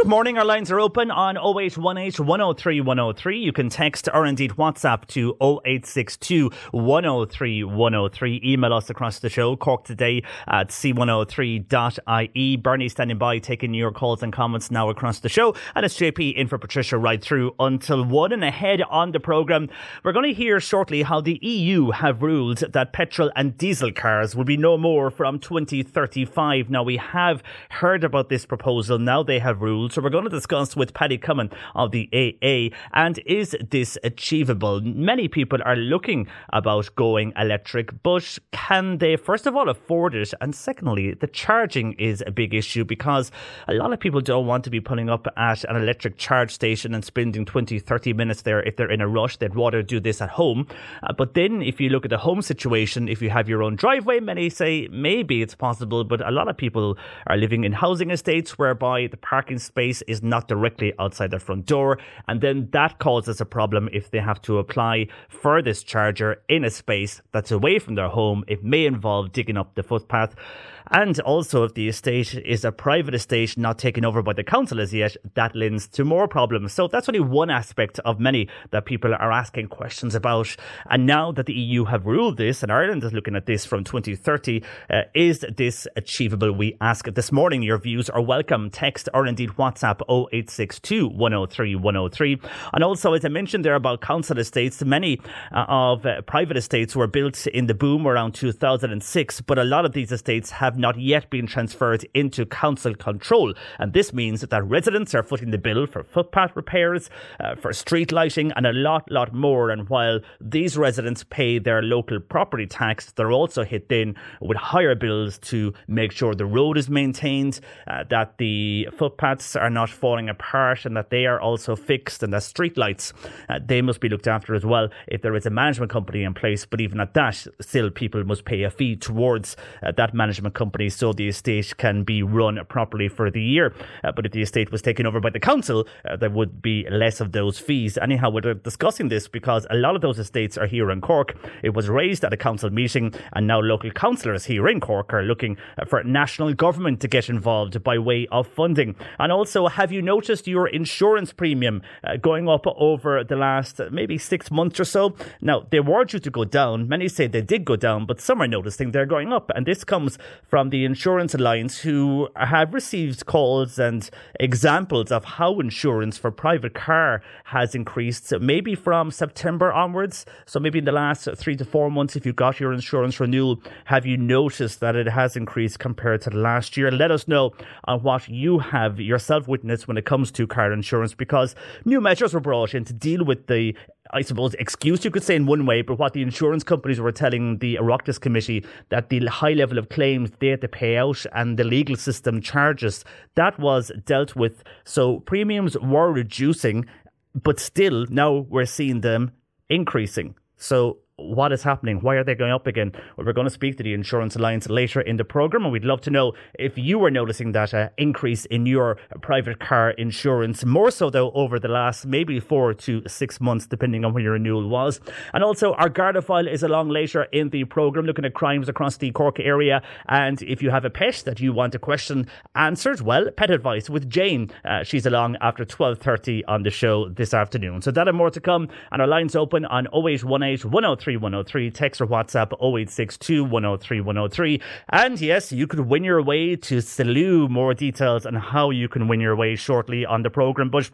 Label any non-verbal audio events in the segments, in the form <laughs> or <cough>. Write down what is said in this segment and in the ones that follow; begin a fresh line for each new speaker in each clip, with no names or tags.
Good morning. Our lines are open on 0818 103 103. You can text or indeed WhatsApp to 0862 103 103. Email us across the show, Cork today at c103.ie. Bernie standing by taking your calls and comments now across the show. And it's JP in for Patricia right through until one and ahead on the programme. We're going to hear shortly how the EU have ruled that petrol and diesel cars will be no more from 2035. Now, we have heard about this proposal. Now they have ruled. So we're going to discuss with Paddy Comyn of the AA. And is this achievable? Many people are looking about going electric, but can they, first of all, afford it? And secondly, the charging is a big issue because a lot of people don't want to be pulling up at an electric charge station and spending 20, 30 minutes there if they're in a rush. They'd rather do this at home. Uh, but then if you look at the home situation, if you have your own driveway, many say maybe it's possible, but a lot of people are living in housing estates whereby the parking space is not directly outside their front door. And then that causes a problem if they have to apply for this charger in a space that's away from their home. It may involve digging up the footpath. And also, if the estate is a private estate not taken over by the council as yet, that lends to more problems. So that's only one aspect of many that people are asking questions about. And now that the EU have ruled this, and Ireland is looking at this from 2030, uh, is this achievable? We ask this morning. Your views are welcome. Text or indeed WhatsApp 0862 103 103. And also, as I mentioned there about council estates, many uh, of uh, private estates were built in the boom around 2006, but a lot of these estates have not yet been transferred into council control. And this means that residents are footing the bill for footpath repairs, uh, for street lighting, and a lot, lot more. And while these residents pay their local property tax, they're also hit then with higher bills to make sure the road is maintained, uh, that the footpaths are not falling apart, and that they are also fixed, and that street lights, uh, they must be looked after as well if there is a management company in place. But even at that, still people must pay a fee towards uh, that management company so the estate can be run properly for the year. Uh, but if the estate was taken over by the council, uh, there would be less of those fees. Anyhow, we're discussing this because a lot of those estates are here in Cork. It was raised at a council meeting, and now local councillors here in Cork are looking uh, for national government to get involved by way of funding. And also, have you noticed your insurance premium uh, going up over the last uh, maybe six months or so? Now, they were due to go down. Many say they did go down, but some are noticing they're going up. And this comes from the Insurance Alliance, who have received calls and examples of how insurance for private car has increased, maybe from September onwards. So maybe in the last three to four months, if you got your insurance renewal, have you noticed that it has increased compared to last year? Let us know on what you have yourself witnessed when it comes to car insurance, because new measures were brought in to deal with the I suppose, excuse you could say in one way, but what the insurance companies were telling the Oireachtas Committee that the high level of claims they had to pay out and the legal system charges, that was dealt with. So premiums were reducing, but still now we're seeing them increasing. So what is happening? Why are they going up again? Well, we're going to speak to the Insurance Alliance later in the programme, and we'd love to know if you were noticing that uh, increase in your private car insurance, more so though over the last maybe four to six months, depending on when your renewal was. And also, our Garda file is along later in the programme, looking at crimes across the Cork area. And if you have a pet that you want a question answered, well, pet advice with Jane. Uh, she's along after 12.30 on the show this afternoon. So that and more to come. And our lines open on 0818 103 103. Text or WhatsApp 0862 103 103. And yes, you could win your way to Salou. More details on how you can win your way shortly on the programme. But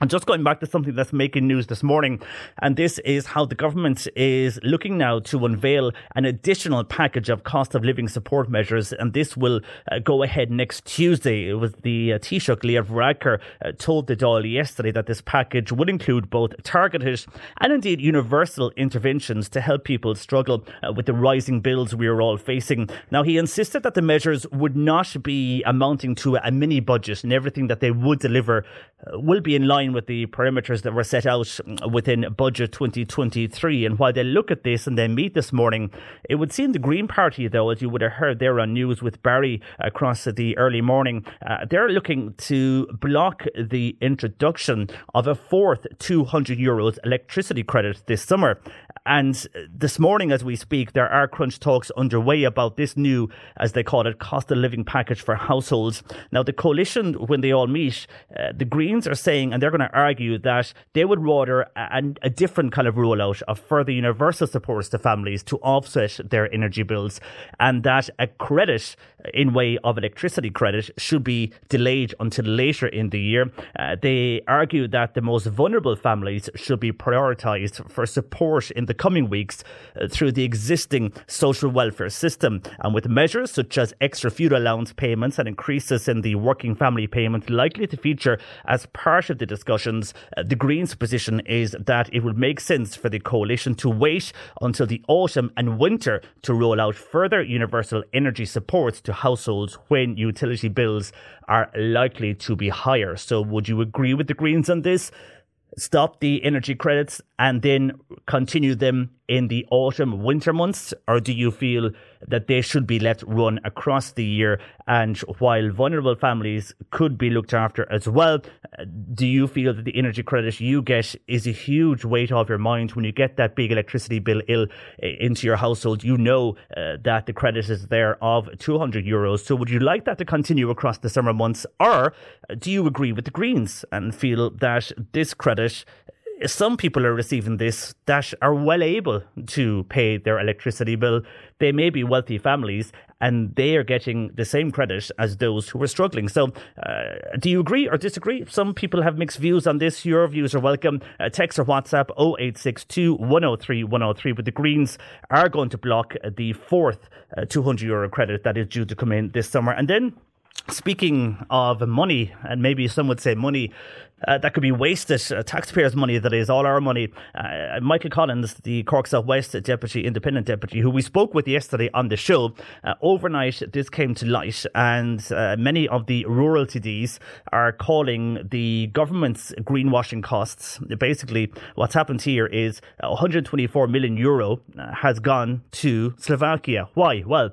and just going back to something that's making news this morning, and this is how the government is looking now to unveil an additional package of cost of living support measures, and this will uh, go ahead next Tuesday. It was the uh, Taoiseach Leo Varadkar uh, told the Dáil yesterday that this package would include both targeted and indeed universal interventions to help people struggle uh, with the rising bills we are all facing. Now, he insisted that the measures would not be amounting to a mini budget, and everything that they would deliver uh, will be in line with the parameters that were set out within Budget 2023. And while they look at this and they meet this morning, it would seem the Green Party, though, as you would have heard there on news with Barry across the early morning, uh, they're looking to block the introduction of a fourth 200 euros electricity credit this summer. And this morning, as we speak, there are crunch talks underway about this new, as they call it, cost of living package for households. Now, the coalition, when they all meet, uh, the Greens are saying, and they're going to argue that they would rather a, a different kind of rollout of further universal supports to families to offset their energy bills, and that a credit in way of electricity credit should be delayed until later in the year. Uh, they argue that the most vulnerable families should be prioritised for support in the coming weeks uh, through the existing social welfare system, and with measures such as extra fuel allowance payments and increases in the working family payment likely to feature as part of the discussions. Uh, the Greens' position is that it would make sense for the coalition to wait until the autumn and winter to roll out further universal energy supports to households when utility bills are likely to be higher. So, would you agree with the Greens on this? Stop the energy credits and then continue them in the autumn winter months or do you feel that they should be let run across the year. And while vulnerable families could be looked after as well uh, do you feel that the energy credit you get is a huge weight off your mind when you get that big electricity bill ill uh, into your household? You know uh, that the credit is there of 200 euros. So would you like that to continue across the summer months? Or uh, do you agree with the greens and feel that this credit some people are receiving this that are well able to pay their electricity bill. They may be wealthy families and they are getting the same credit as those who are struggling. So, uh, do you agree or disagree? Some people have mixed views on this. Your views are welcome. Uh, text or WhatsApp 0862 103 103. But the Greens are going to block the fourth uh, 200 euro credit that is due to come in this summer. And then Speaking of money, and maybe some would say money uh, that could be wasted, uh, taxpayers' money, that is, all our money. Uh, Michael Collins, the Cork South West Deputy, Independent Deputy, who we spoke with yesterday on the show, uh, overnight this came to light, and uh, many of the rural TDs are calling the government's greenwashing costs. Basically, what's happened here is 124 million euro uh, has gone to Slovakia. Why? Well,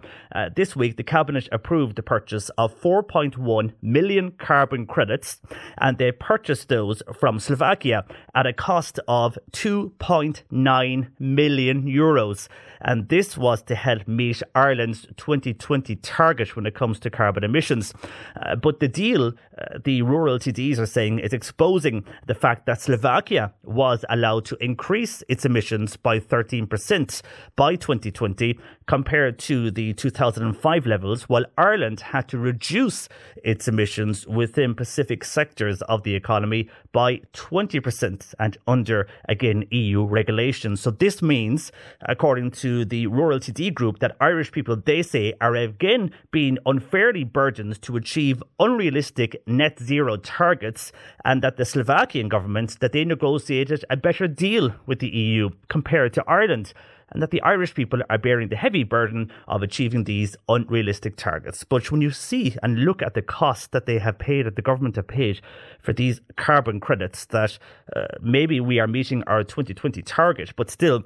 this week the Cabinet approved the purchase of 4.1 million carbon credits, and they purchased those from Slovakia at a cost of 2.9 million euros. And this was to help meet Ireland's 2020 target when it comes to carbon emissions. Uh, but the deal, uh, the rural TDs are saying, is exposing the fact that Slovakia was allowed to increase its emissions by 13% by 2020 compared to the 2005 levels, while Ireland had to reduce its emissions within Pacific sectors of the economy by 20% and under, again, EU regulations. So this means, according to the Rural TD group, that Irish people, they say, are again being unfairly burdened to achieve unrealistic net zero targets and that the Slovakian government, that they negotiated a better deal with the EU compared to Ireland and that the Irish people are bearing the heavy burden of achieving these unrealistic targets. But when you see and look at the cost that they have paid, that the government have paid for these carbon credits, that uh, maybe we are meeting our 2020 target, but still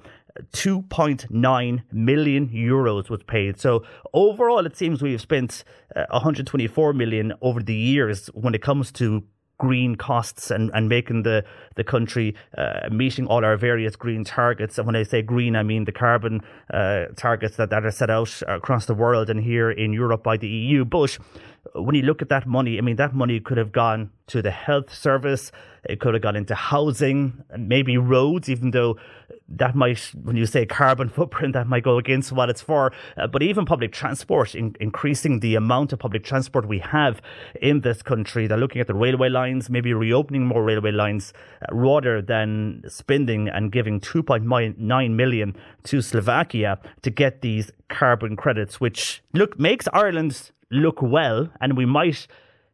2.9 million euros was paid. So overall, it seems we've spent uh, 124 million over the years when it comes to green costs and, and making the, the country uh, meeting all our various green targets. And when I say green, I mean the carbon uh, targets that, that are set out across the world and here in Europe by the EU. But when you look at that money, I mean, that money could have gone to the health service, it could have gone into housing, maybe roads, even though that might, when you say carbon footprint, that might go against what it's for. Uh, but even public transport, in, increasing the amount of public transport we have in this country, they're looking at the railway lines, maybe reopening more railway lines uh, rather than spending and giving 2.9 million to Slovakia to get these carbon credits, which look makes Ireland look well, and we might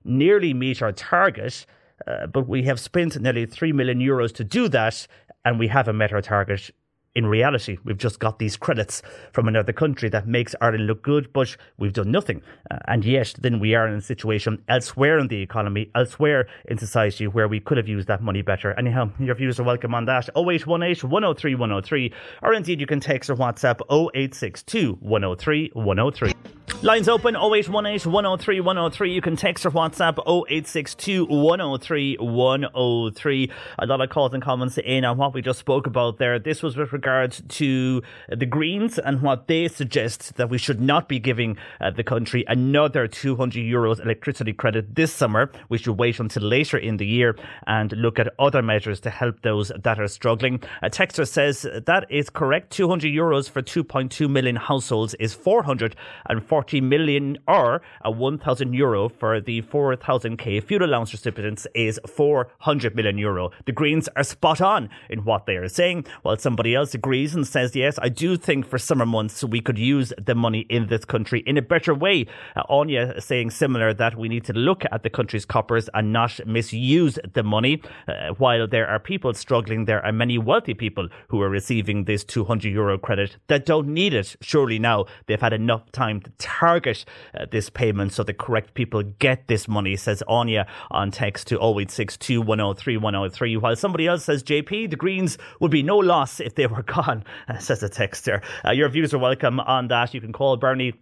nearly meet our target. Uh, but we have spent nearly 3 million euros to do that, and we have a met our target in reality, we've just got these credits from another country that makes Ireland look good, but we've done nothing. Uh, and yet, then we are in a situation elsewhere in the economy, elsewhere in society, where we could have used that money better. Anyhow, your views are welcome on that. 0818 103 103, or indeed you can text or WhatsApp 0862 103 103. Lines open 0818 103 103. You can text or WhatsApp 0862 103 103. A lot of calls and comments in on what we just spoke about there. This was with regard to the Greens and what they suggest that we should not be giving uh, the country another 200 euros electricity credit this summer. We should wait until later in the year and look at other measures to help those that are struggling. A texter says that is correct. 200 euros for 2.2 million households is 440 40 million or a 1,000 euro for the 4,000k fuel allowance recipients is 400 million euro. The Greens are spot on in what they are saying, while somebody else agrees and says, yes, I do think for summer months we could use the money in this country in a better way. Uh, Anya saying similar that we need to look at the country's coppers and not misuse the money. Uh, while there are people struggling, there are many wealthy people who are receiving this 200 euro credit that don't need it. Surely now they've had enough time to target uh, this payment so the correct people get this money, says Anya on text to 0862 103 103. While somebody else says, JP, the Greens would be no loss if they were gone, uh, <laughs> says the texter. Uh, your views are welcome on that. You can call Bernie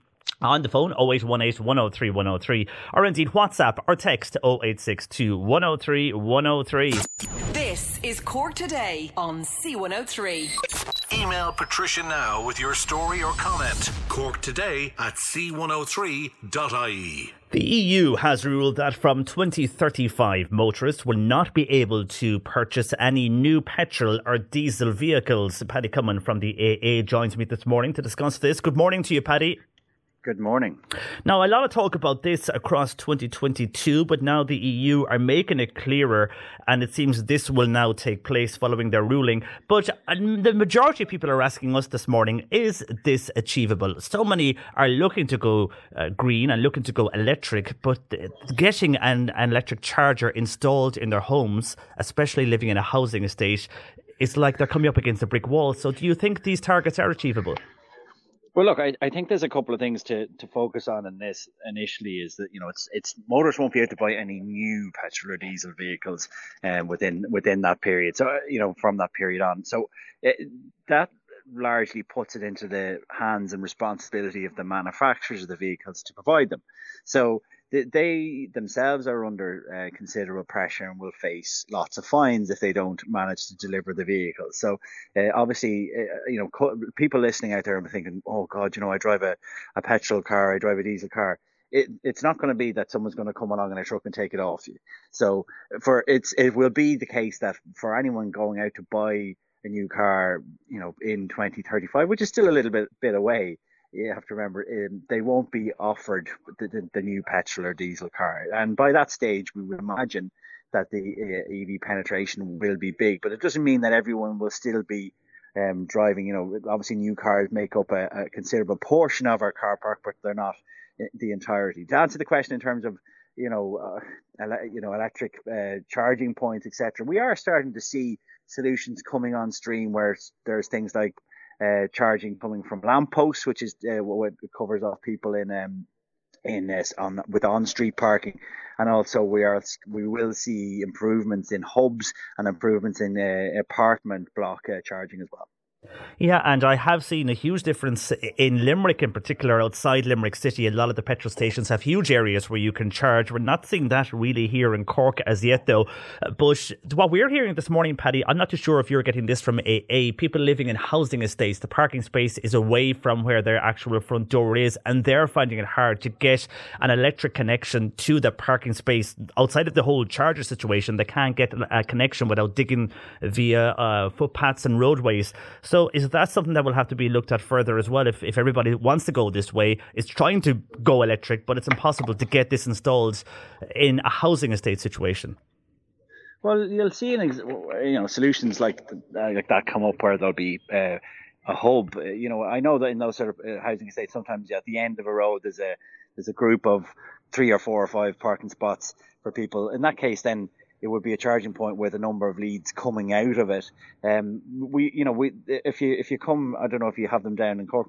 on the phone 0818 103 103 or indeed WhatsApp or text 0862 103 103.
This is Cork Today on C103.
Email Patricia now with your story or comment. Cork today at c103.ie.
The EU has ruled that from 2035, motorists will not be able to purchase any new petrol or diesel vehicles. Paddy Comyn from the AA joins me this morning to discuss this. Good morning to you, Paddy.
Good morning.
Now, a lot of talk about this across 2022, but now the EU are making it clearer, and it seems this will now take place following their ruling. But the majority of people are asking us this morning, is this achievable? So many are looking to go uh, green and looking to go electric, but getting an, an electric charger installed in their homes, especially living in a housing estate, it's like they're coming up against a brick wall. So, do you think these targets are achievable?
Well, look, I, I think there's a couple of things to, to focus on in this initially is that you know it's it's motors won't be able to buy any new petrol or diesel vehicles um, within within that period. So you know from that period on, so it, that largely puts it into the hands and responsibility of the manufacturers of the vehicles to provide them. So they themselves are under uh, considerable pressure and will face lots of fines if they don't manage to deliver the vehicles. So uh, obviously, uh, you know, co- people listening out there are thinking, "Oh God, you know, I drive a, a petrol car, I drive a diesel car." It, it's not going to be that someone's going to come along in a truck and take it off you. So for it's it will be the case that for anyone going out to buy a new car, you know, in 2035, which is still a little bit bit away, you have to remember um, they won't be offered the, the, the, new petrol or diesel car. And by that stage, we would imagine that the uh, EV penetration will be big, but it doesn't mean that everyone will still be um, driving. You know, obviously new cars make up a, a, considerable portion of our car park, but they're not uh, the entirety. To answer the question in terms of you know, uh, ele- you know, electric uh, charging points, etc. We are starting to see solutions coming on stream where there's things like uh, charging coming from lampposts, which is uh, what covers off people in um, in uh, on with on street parking, and also we are we will see improvements in hubs and improvements in uh, apartment block uh, charging as well.
Yeah, and I have seen a huge difference in Limerick in particular, outside Limerick City. A lot of the petrol stations have huge areas where you can charge. We're not seeing that really here in Cork as yet, though. But what we're hearing this morning, Paddy, I'm not too sure if you're getting this from AA. People living in housing estates, the parking space is away from where their actual front door is, and they're finding it hard to get an electric connection to the parking space outside of the whole charger situation. They can't get a connection without digging via uh, footpaths and roadways. So is that something that will have to be looked at further as well? If, if everybody wants to go this way, is trying to go electric, but it's impossible to get this installed in a housing estate situation.
Well, you'll see, an you know, solutions like uh, like that come up where there'll be uh, a hub. You know, I know that in those sort of uh, housing estates, sometimes at the end of a road there's a there's a group of three or four or five parking spots for people. In that case, then it would be a charging point with a number of leads coming out of it. Um, we, you know, we if you if you come, I don't know if you have them down in Cork,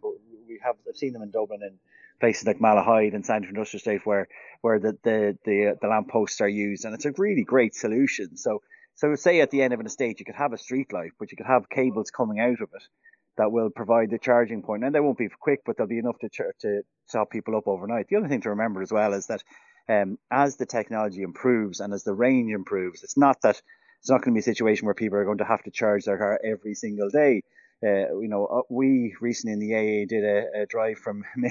we have I've seen them in Dublin and places like Malahide and Central Industrial Estate where where the the the, the lamp posts are used, and it's a really great solution. So so say at the end of an estate, you could have a street light, but you could have cables coming out of it that will provide the charging point, and they won't be quick, but they'll be enough to to stop people up overnight. The other thing to remember as well is that um, as the technology improves and as the range improves, it's not that it's not going to be a situation where people are going to have to charge their car every single day. Uh, you know, uh, we recently in the AA did a, a drive from <laughs>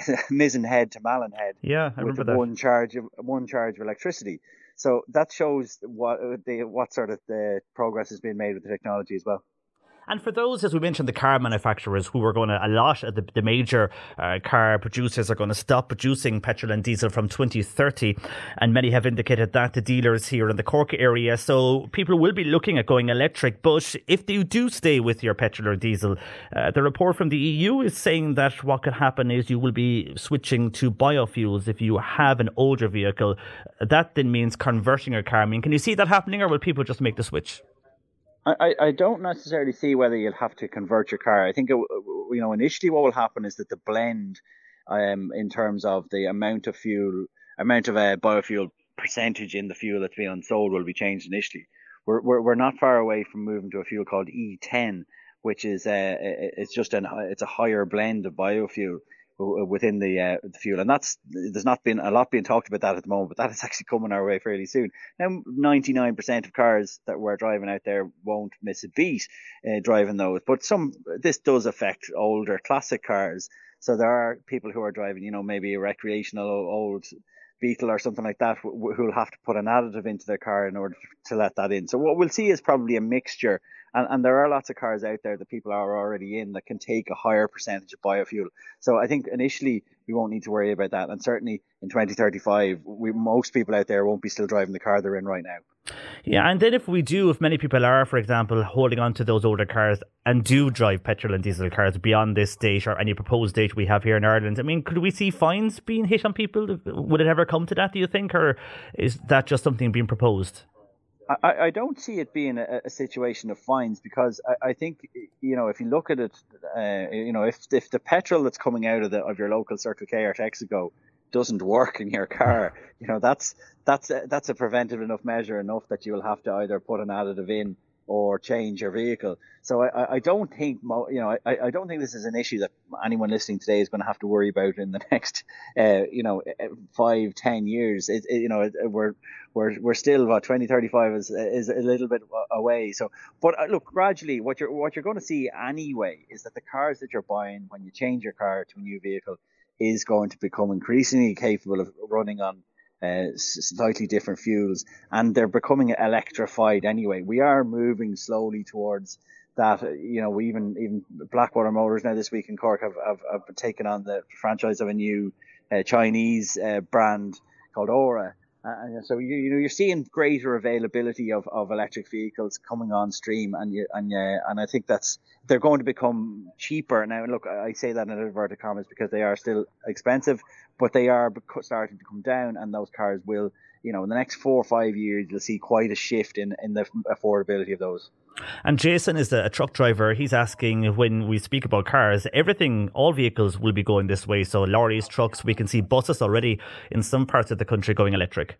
Head to Malin Head.
Yeah, I remember that.
One charge of one charge of electricity. So that shows what the what sort of the progress has been made with the technology as well.
And for those, as we mentioned, the car manufacturers who are going to, a lot of the, the major uh, car producers are going to stop producing petrol and diesel from 2030. And many have indicated that the dealers here in the Cork area. So people will be looking at going electric. But if you do stay with your petrol or diesel, uh, the report from the EU is saying that what could happen is you will be switching to biofuels if you have an older vehicle. That then means converting your car. I mean, can you see that happening or will people just make the switch?
I, I don't necessarily see whether you'll have to convert your car. I think it, you know initially what will happen is that the blend, um, in terms of the amount of fuel, amount of uh, biofuel percentage in the fuel that's being sold will be changed initially. We're, we're we're not far away from moving to a fuel called E10, which is uh, it's just an it's a higher blend of biofuel within the, uh, the fuel, and that's there's not been a lot being talked about that at the moment, but that is <laughs> actually coming our way fairly soon. Now, 99% of cars that we're driving out there won't miss a beat uh, driving those, but some this does affect older classic cars. So there are people who are driving, you know, maybe a recreational old Beetle or something like that who'll have to put an additive into their car in order to let that in. So what we'll see is probably a mixture, and, and there are lots of cars out there that people are already in that can take a higher percentage of biofuel. So I think initially we won't need to worry about that, and certainly in 2035, we most people out there won't be still driving the car they're in right now.
Yeah, and then if we do, if many people are, for example, holding on to those older cars and do drive petrol and diesel cars beyond this date or any proposed date we have here in Ireland, I mean, could we see fines being hit on people? Would it ever come to that, do you think, or is that just something being proposed?
I, I don't see it being a, a situation of fines because I, I, think you know if you look at it, uh, you know if if the petrol that's coming out of the of your local Circle K or Texaco doesn't work in your car, <laughs> you know that's that's a, that's a preventive enough measure enough that you will have to either put an additive in or change your vehicle. So I, I don't think you know I, I don't think this is an issue that anyone listening today is going to have to worry about in the <laughs> next uh, you know five ten years. It, it, you know we're we're we're still about 2035 is is a little bit away. So but uh, look gradually what you're what you're going to see anyway is that the cars that you're buying when you change your car to a new vehicle is going to become increasingly capable of running on uh, slightly different fuels, and they're becoming electrified anyway. We are moving slowly towards that. You know, we even even Blackwater Motors now this week in Cork have have, have taken on the franchise of a new uh, Chinese uh, brand called Ora. Uh, so you, you know you're seeing greater availability of, of electric vehicles coming on stream, and you, and uh, and I think that's they're going to become cheaper now. Look, I say that in inverted commas because they are still expensive, but they are starting to come down, and those cars will, you know, in the next four or five years, you'll see quite a shift in in the affordability of those.
And Jason is a truck driver. He's asking when we speak about cars, everything, all vehicles will be going this way. So lorries, trucks, we can see buses already in some parts of the country going electric.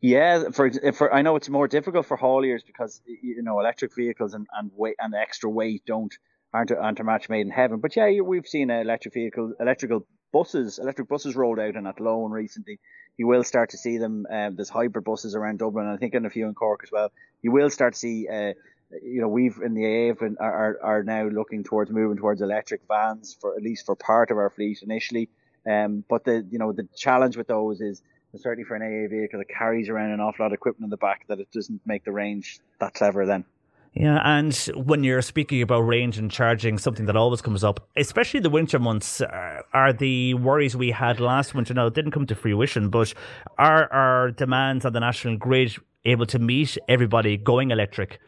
Yeah, for for I know it's more difficult for hauliers because you know electric vehicles and and weight and extra weight don't aren't a, aren't a match made in heaven. But yeah, we've seen electric vehicles, electrical buses, electric buses rolled out in Athlone recently. You will start to see them. Um, there's hybrid buses around Dublin, and I think in a few in Cork as well. You will start to see. Uh, you know, we've in the AA been- are, are are now looking towards moving towards electric vans for at least for part of our fleet initially. Um, but the you know the challenge with those is certainly for an AA vehicle, it carries around an awful lot of equipment in the back that it doesn't make the range that clever then.
Yeah, and when you're speaking about range and charging, something that always comes up, especially the winter months, uh, are the worries we had last winter. Now, it didn't come to fruition, but are our demands on the national grid able to meet everybody going electric?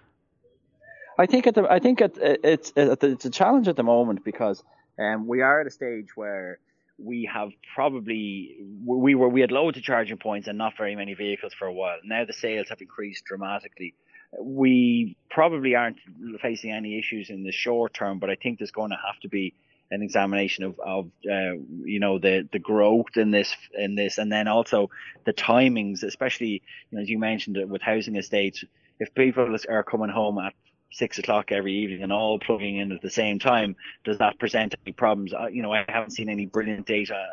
I think at the, I think at, it's it's a challenge at the moment because um, we are at a stage where we have probably we were we had loads of charging points and not very many vehicles for a while. Now the sales have increased dramatically. We probably aren't facing any issues in the short term, but I think there's going to have to be an examination of, of uh, you know the the growth in this in this and then also the timings especially you know as you mentioned it with housing estates if people are coming home at six o'clock every evening and all plugging in at the same time does that present any problems? Uh, you know I haven't seen any brilliant data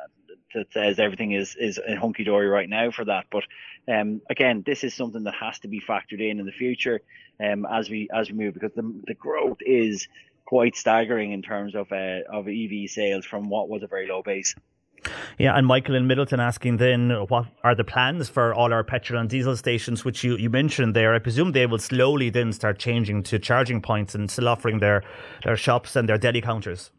that says everything is is hunky dory right now for that but um again this is something that has to be factored in in the future um as we as we move because the the growth is quite staggering in terms of uh, of EV sales from what was a very low base.
Yeah, and Michael in Midleton asking then what are the plans for all our petrol and diesel stations, which you, you mentioned there. I presume they will slowly then start changing to charging points and still offering their, their shops and their deli counters.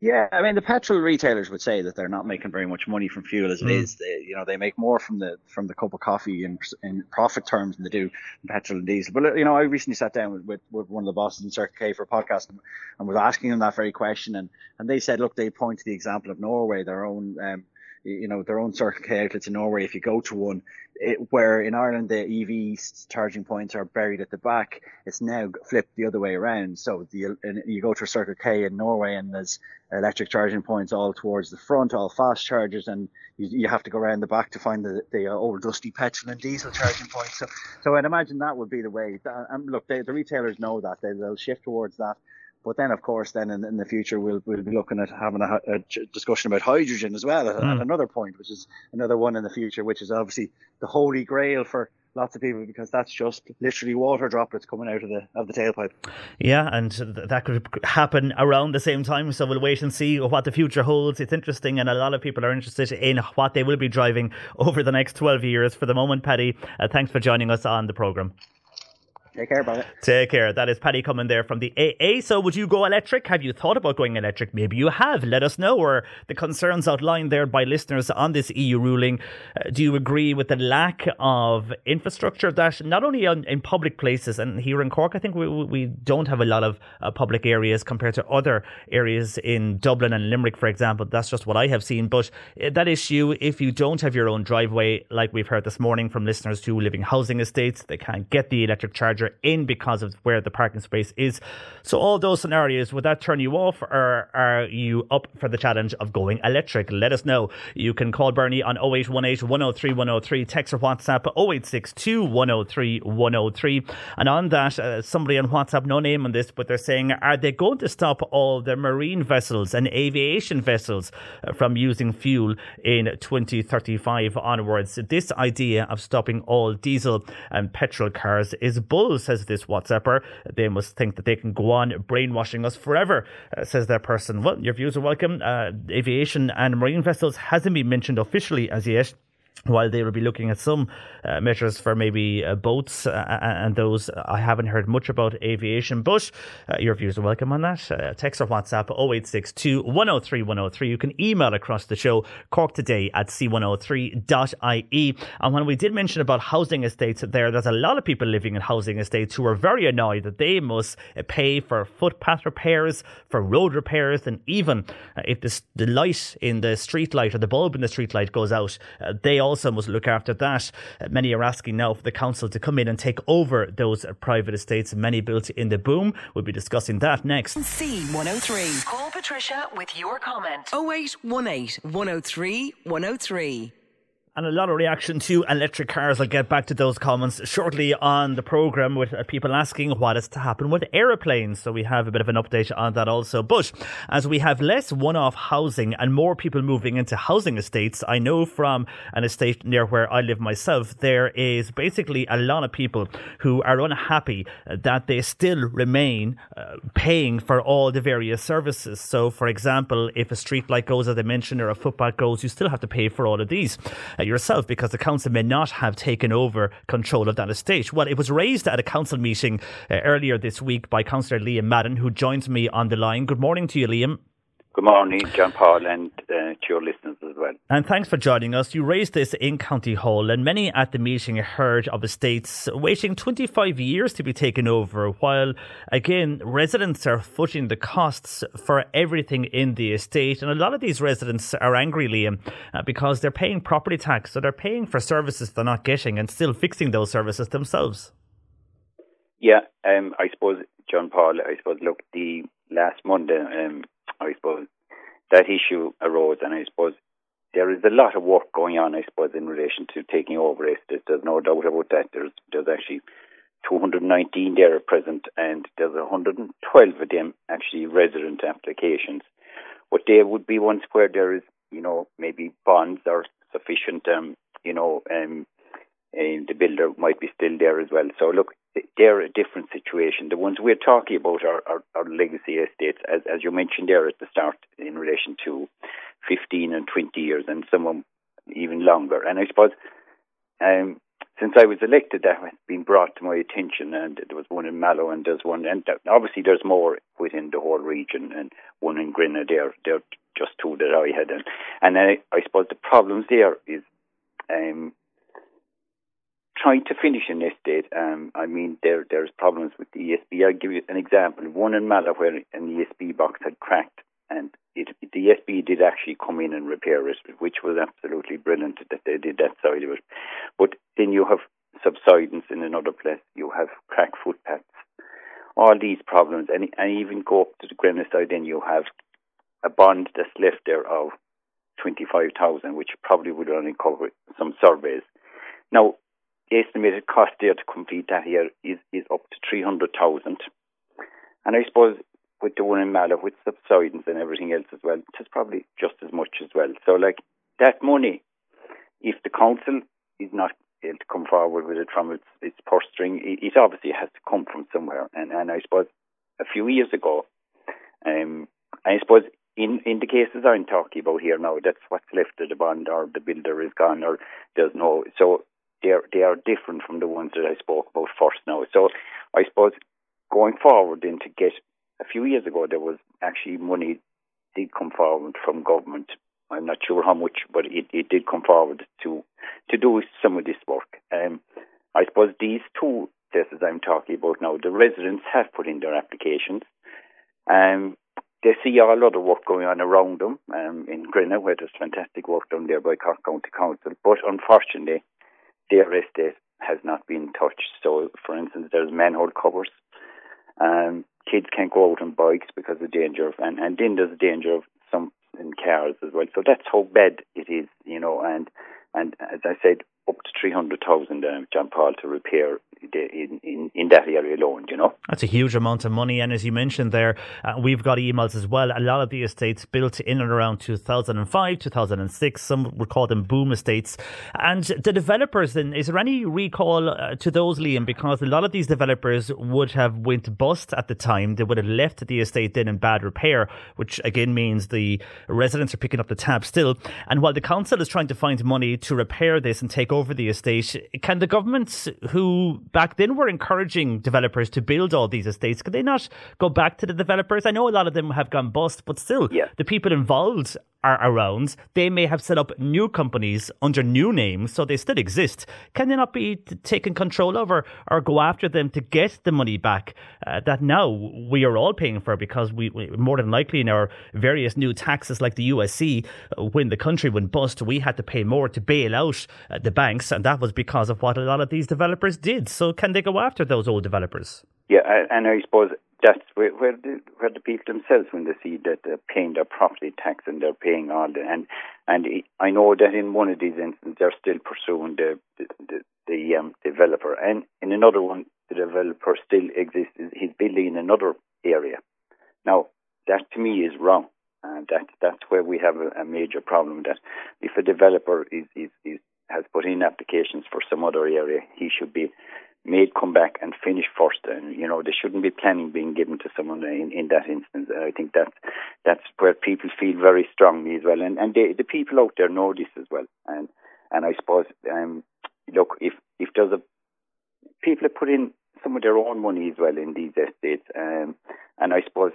Yeah, I mean the petrol retailers would say that they're not making very much money from fuel as it
Mm.
is. They, you know, they make more from the from the cup of coffee in in profit terms than they do petrol and diesel. But you know, I recently sat down with, with, with one of the bosses in Circle K for a podcast and, and was asking them that very question, and and they said, look, they point to the example of Norway, their own. Um, you know their own Circle K outlets in Norway. If you go to one, it, where in Ireland the EV charging points are buried at the back, it's now flipped the other way around. So the you go to Circle K in Norway and there's electric charging points all towards the front, all fast chargers, and you, you have to go around the back to find the, the uh, old dusty petrol and diesel charging points. So, so I'd imagine that would be the way. And look, they, the retailers know that they, they'll shift towards that. But then, of course, then in, in the future, we'll, we'll be looking at having a, a discussion about hydrogen as well at,
Mm.
at another point, which is another one in the future, which is obviously the holy grail for lots of people because that's just literally water droplets coming out of the of the tailpipe.
Yeah, and that could happen around the same time. So we'll wait and see what the future holds. It's interesting, and a lot of people are interested in what they will be driving over the next 12 years. For the moment, Paddy, uh, thanks for joining us on the programme.
Take care it.
Take care. That is Paddy Comyn there from the AA. So, would you go electric? Have you thought about going electric? Maybe you have. Let us know. Or the concerns outlined there by listeners on this EU ruling. Uh, do you agree with the lack of infrastructure that not only on, in public places and here in Cork, I think we we don't have a lot of uh, public areas compared to other areas in Dublin and Limerick, for example. That's just what I have seen. But uh, that issue, if you don't have your own driveway, like we've heard this morning from listeners who live in housing estates, they can't get the electric charger in because of where the parking space is. So all those scenarios, would that turn you off or are you up for the challenge of going electric? Let us know. You can call Bernie on 0818 103 103, text or WhatsApp 0862 103 103. And on that, uh, somebody on WhatsApp, no name on this, but they're saying, are they going to stop all the marine vessels and aviation vessels uh, from using fuel in 2035 onwards? This idea of stopping all diesel and petrol cars is bull, says this WhatsApper. They must think that they can go on brainwashing us forever, uh, says that person. Well, your views are welcome. Uh, aviation and marine vessels hasn't been mentioned officially as yet while they will be looking at some uh, measures for maybe uh, boats uh, and those, I haven't heard much about aviation, but uh, your views are welcome on that. Uh, text or WhatsApp 0862 103 103. You can email across the show, cork today at c103.ie. And when we did mention about housing estates there, there's a lot of people living in housing estates who are very annoyed that they must uh, pay for footpath repairs, for road repairs, and even uh, if the, the light in the street light or the bulb in the street light goes out, uh, they also must look after that. Uh, many are asking now for the council to come in and take over those uh, private estates, many built in the boom. We'll be discussing that next.
C103. Call Patricia with your comment.
0818 103 103.
And a lot of reaction to electric cars. I'll get back to those comments shortly on the programme with uh, people asking what is to happen with aeroplanes. So we have a bit of an update on that also. But as we have less one off housing and more people moving into housing estates, I know from an estate near where I live myself, there is basically a lot of people who are unhappy that they still remain uh, paying for all the various services. So, for example, if a street light goes, as I mentioned, or a footpath goes, you still have to pay for all of these. Uh, yourself because the council may not have taken over control of that estate. Well, it was raised at a council meeting uh, earlier this week by Councillor Liam Madden, who joins me on the line. Good morning to you, Liam.
Good morning, John Paul, and uh, to your listeners as well.
And thanks for joining us. You raised this in County Hall, and many at the meeting heard of estates waiting 25 years to be taken over, while again, residents are footing the costs for everything in the estate. And a lot of these residents are angry, Liam, uh, because they're paying property tax, so they're paying for services they're not getting and still fixing those services themselves.
Yeah, um, I suppose, John Paul, I suppose, look, the last Monday, um, I suppose that issue arose, and I suppose there is a lot of work going on, I suppose, in relation to taking over estates. There's no doubt about that. There's there's actually 219 there at present, and there's 112 of them actually resident applications. But there would be ones where there is, you know, maybe bonds are sufficient, um, you know, um, and the builder might be still there as well. So look, they're a different situation. The ones we're talking about are, are, are legacy estates, as, as you mentioned there at the start, in relation to 15 and 20 years, and some of them even longer. And I suppose um, since I was elected, that has been brought to my attention, and there was one in Mallow, and there's one, and obviously there's more within the whole region, and one in Grenagh there. They're just two that I had, and and I, I suppose the problems there is. Um, trying to finish an estate, um, I mean, there there's problems with the ESB. I'll give you an example. One in Mallow where an ESB box had cracked, and it, the ESB did actually come in and repair it, which was absolutely brilliant that they did that side of it. But then you have subsidence in another place. You have cracked footpaths. All these problems, and, and even go up to the Grenagh side, then you have a bond that's left there of 25,000, which probably would only cover some surveys. Now, estimated cost there to complete that here is, is up to 300,000. And I suppose with the one in Mallow, with subsidence and everything else as well, it's probably just as much as well. So, like, that money, if the council is not able to come forward with it from its, its purse string, it, it obviously has to come from somewhere. And, and I suppose a few years ago, um, I suppose in, in the cases I'm talking about here now, that's what's left of the bond or the builder is gone or there's no. So they are, they are different from the ones that I spoke about first now. So I suppose going forward then to get a few years ago there was actually money did come forward from government. I'm not sure how much, but it, it did come forward to to do some of this work. Um, I suppose these two places I'm talking about now, the residents have put in their applications. Um, they see a lot of work going on around them um, in Grenagh, where there's fantastic work done there by Cork County Council. But unfortunately, their estate has not been touched. So, for instance, there's manhole covers. Um, kids can't go out on bikes because of the danger of, and, and then there's danger of some in cars as well. So that's how bad it is, you know. And and as I said, up to three hundred thousand, um, John Paul, to repair in, in, in that area alone, you know.
That's a huge amount of money. And as you mentioned there, uh, we've got emails as well. A lot of the estates built in and around 2005, 2006, some would call them boom estates. And the developers, then, is there any recall uh, to those, Liam? Because a lot of these developers would have went bust at the time. They would have left the estate then in bad repair, which again means the residents are picking up the tab still. And while the council is trying to find money to repair this and take over the estate, can the governments who back then were encouraging developers to build all these estates. Could they not go back to the developers? I know a lot of them have gone bust, but still,
yeah.
the people involved are around. They may have set up new companies under new names, so they still exist. Can they not be taken control over or go after them to get the money back uh, that now we are all paying for because we, we, more than likely in our various new taxes like the USC, uh, when the country went bust, we had to pay more to bail out uh, the banks, and that was because of what a lot of these developers did. So can they go after those old developers?
Yeah, and I suppose that's where, where the where the people themselves when they see that they're paying their property tax and they're paying all the and And I know that in one of these instances, they're still pursuing the the, the, the um, developer, and in another one, the developer still exists. He's building in another area. Now, that to me is wrong. And that that's where we have a, a major problem. That if a developer is, is, is has put in applications for some other area, he should be made come back and finish first. And you know, there shouldn't be planning being given to someone in, in that instance. And I think that's that's where people feel very strongly as well. And and they, the people out there know this as well. And and I suppose um, look if if there's a people have put in some of their own money as well in these estates, um, and I suppose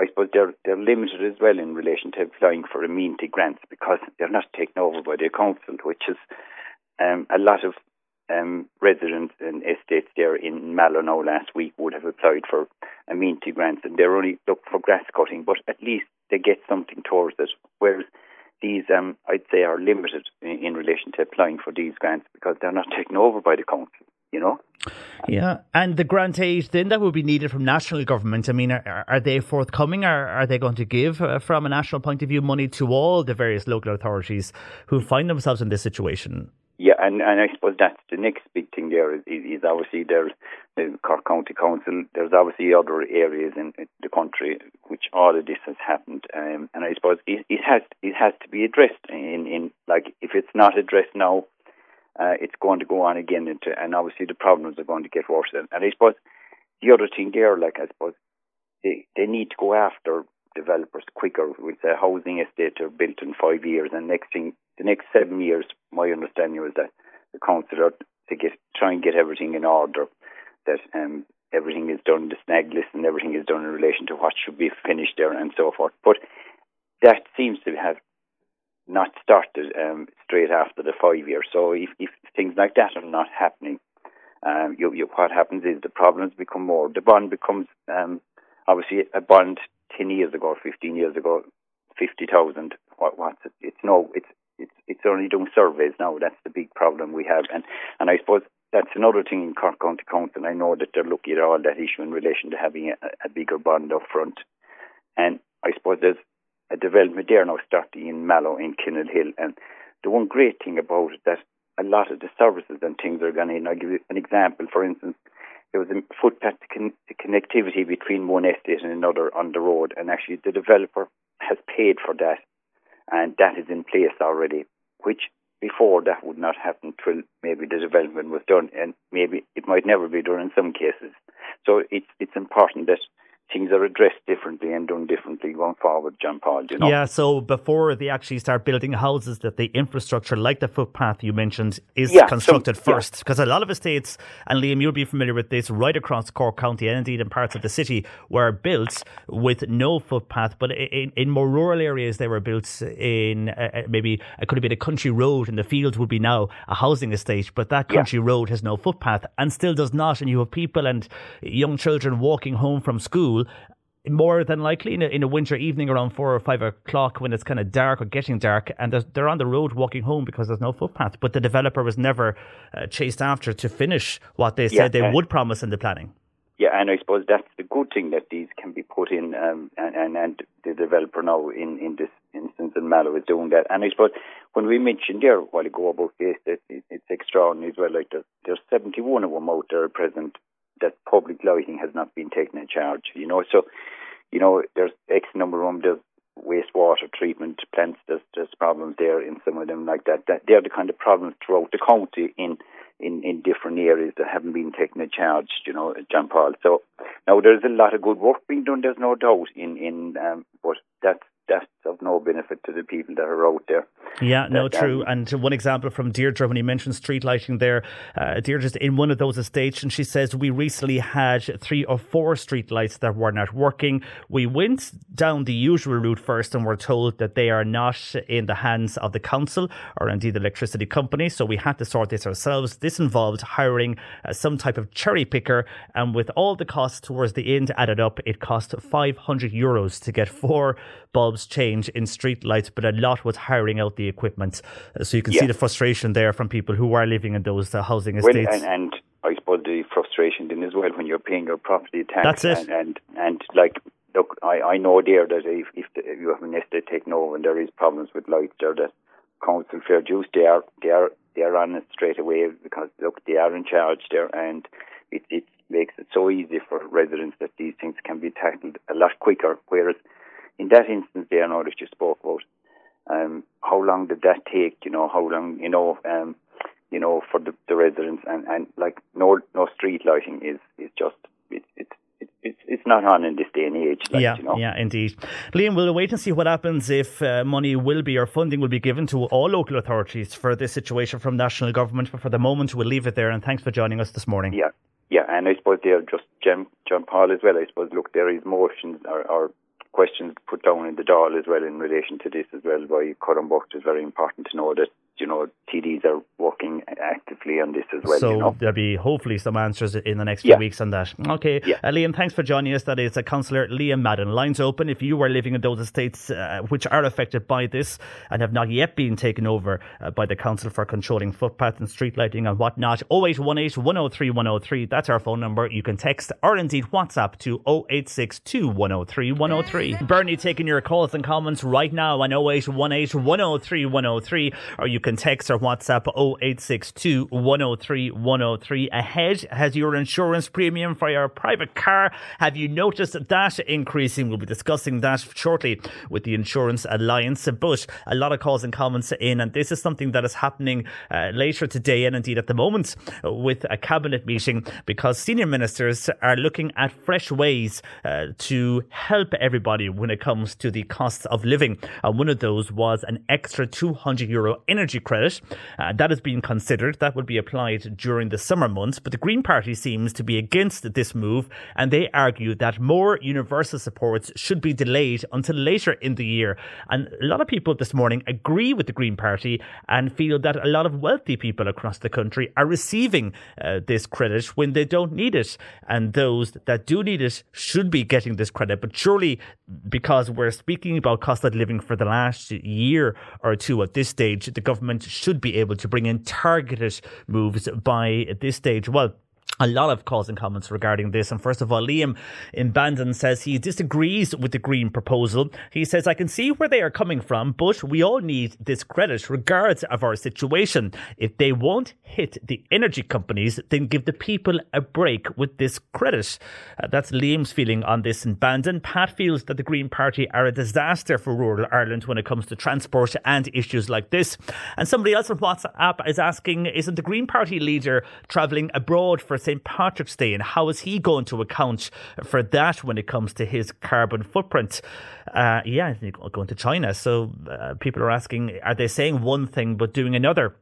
I suppose they're they're limited as well in relation to applying for amenity grants because they're not taken over by the council, which is um, a lot of um, residents and estates there in Mallow now last week would have applied for amenity grants and they're only look for grass cutting, but at least they get something towards it. Whereas these, um, I'd say, are limited in, in relation to applying for these grants because they're not taken over by the council. You know.
Yeah, and the grant aid then that would be needed from national government. I mean, are, are they forthcoming? Or are they going to give, uh, from a national point of view, money to all the various local authorities who find themselves in this situation?
Yeah, and, and I suppose that's the next big thing there is, is obviously there's the Cork County Council. There's obviously other areas in the country which all of this has happened, um, and I suppose it, it has it has to be addressed. In, in like if it's not addressed now, uh, it's going to go on again, into, and obviously the problems are going to get worse. And, and I suppose the other thing there, like I suppose they they need to go after developers quicker. With a housing estate are built in five years, and next thing the next seven years, my understanding was that the council are to get try and get everything in order, that um, everything is done, the snag list and everything is done in relation to what should be finished there and so forth. But that seems to have not started um, straight after the five years. So if, if things like that are not happening, um, you, you, what happens is the problems become more. The bond becomes um, obviously a bond ten years ago, fifteen years ago, fifty thousand. What what's it? It's no, it's it's it's only doing surveys now. That's the big problem we have, and and I suppose that's another thing in Cork County Council. And I know that they're looking at all that issue in relation to having a, a bigger bond up front, and I suppose there's a development there now starting in Mallow in Kinnell Hill, and the one great thing about it that a lot of the services and things are going in. I'll give you an example. For instance, there was a footpath con- connectivity between one estate and another on the road, and actually the developer has paid for that, and that is in place already, which before that would not happen till maybe the development was done, and maybe it might never be done in some cases. So it's it's important that things are addressed differently and done differently going forward, John Paul. You know?
Yeah, so before they actually start building houses, that the infrastructure, like the footpath you mentioned, is
Yeah,
constructed
so-
first. Because a lot of estates, and Liam, you'll be familiar with this, right across Cork County and indeed in parts of the city, were built with no footpath. But in, in more rural areas, they were built in uh, uh, maybe it could have been a country road, and the field would be now a housing estate. But that country road has no footpath and still does not. And you have people and young children walking home from school more than likely in a, in a winter evening around four or five o'clock when it's kind of dark or getting dark and they're, they're on the road walking home because there's no footpath. But the developer was never uh, chased after to finish what they
Yeah,
said they
uh,
would promise in the planning.
Yeah, and I suppose that's the good thing that these can be put in, um, and, and and the developer now in in this instance in Mallow is doing that. And I suppose when we mentioned there a while ago about this, that it, it's extraordinary as well. Like there's, there's 71 of them out there at present that public lighting has not been taken in charge. You know, so you know there's X number of them. There's wastewater treatment plants. There's there's problems there in some of them like that. That they're the kind of problems throughout the county in in, in different areas that haven't been taken in charge, you know, John Paul. So now there's a lot of good work being done, there's no doubt in, in um, but that's that's of no benefit to the people that are out there.
Yeah, no,
That,
true.
um,
And one example from Deirdre when he mentioned street lighting there, uh, Deirdre's in one of those estates and she says, We recently had three or four street lights that were not working. We went down the usual route first and were told that they are not in the hands of the council or indeed the electricity company. So we had to sort this ourselves. This involved hiring uh, some type of cherry picker. And with all the costs towards the end added up, it cost 500 euros to get four bulbs changed in street lights, but a lot was hiring out the equipment. Uh, So you can see the frustration there from people who are living in those uh, housing
Well,
estates.
and, and I suppose the frustration then as well when you're paying your property tax.
That's it.
And, and, and like look, I, I know there that if, if, the, if you have an estate taken over and there is problems with lights there, that council fair dues they are they are they are on it straight away because look they are in charge there and it it makes it so easy for residents that these things can be tackled a lot quicker. Whereas in that instance there now that you spoke about, um, how long did that take? You know, how long you know, um, you know, for the, the residents and, and like no no street lighting is is just it, it's it's it's not on in this day and age. Like,
yeah,
you know.
yeah, indeed. Liam, we'll wait and see what happens if uh, money will be or funding will be given to all local authorities for this situation from national government. But for the moment, we'll leave it there. And thanks for joining us this morning.
Yeah, yeah, and I suppose there are just John, John Paul as well. I suppose look, there is motions or, or questions put down in the Dáil as well in relation to this as well by Curran. It's very important to know that you know TDs are working actively on this as well.
so
you know?
there'll be hopefully some answers in the next few weeks on that. Okay,
Yeah.
uh, Liam, thanks for joining us. That is a councillor Liam Madden. Lines open if you are living in those estates uh, which are affected by this and have not yet been taken over uh, by the council for controlling footpath and street lighting and whatnot. 0818 103 103. That's our phone number. You can text or indeed WhatsApp to 0862 103 103. Bernie taking your calls and comments right now on 0818 103 103 or you can text or WhatsApp 0862 103 103. Ahead has your insurance premium for your private car. Have you noticed that increasing? We'll be discussing that shortly with the Insurance Alliance. But a lot of calls and comments in, and this is something that is happening uh, later today and indeed at the moment with a cabinet meeting because senior ministers are looking at fresh ways uh, to help everybody when it comes to the costs of living. And one of those was an extra 200 euro energy credit. Uh, that is being considered. That would be applied during the summer months. But the Green Party seems to be against this move and they argue that more universal supports should be delayed until later in the year. And a lot of people this morning agree with the Green Party and feel that a lot of wealthy people across the country are receiving uh, this credit when they don't need it. And those that do need it should be getting this credit. But surely, because we're speaking about cost of living for the last year or two at this stage, the government should be able to bring in targeted moves by this stage. Well, a lot of calls and comments regarding this. And first of all, Liam in Bandon says he disagrees with the Green proposal. He says, I can see where they are coming from, but we all need this credit regardless of our situation. If they won't hit the energy companies, then give the people a break with this credit. Uh, that's Liam's feeling on this in Bandon. Pat feels that the Green Party are a disaster for rural Ireland when it comes to transport and issues like this. And somebody else on WhatsApp is asking, isn't the Green Party leader travelling abroad for St. Patrick's Day and how is he going to account for that when it comes to his carbon footprint? Uh, yeah, going to China. So uh, people are asking, are they saying one thing but doing another?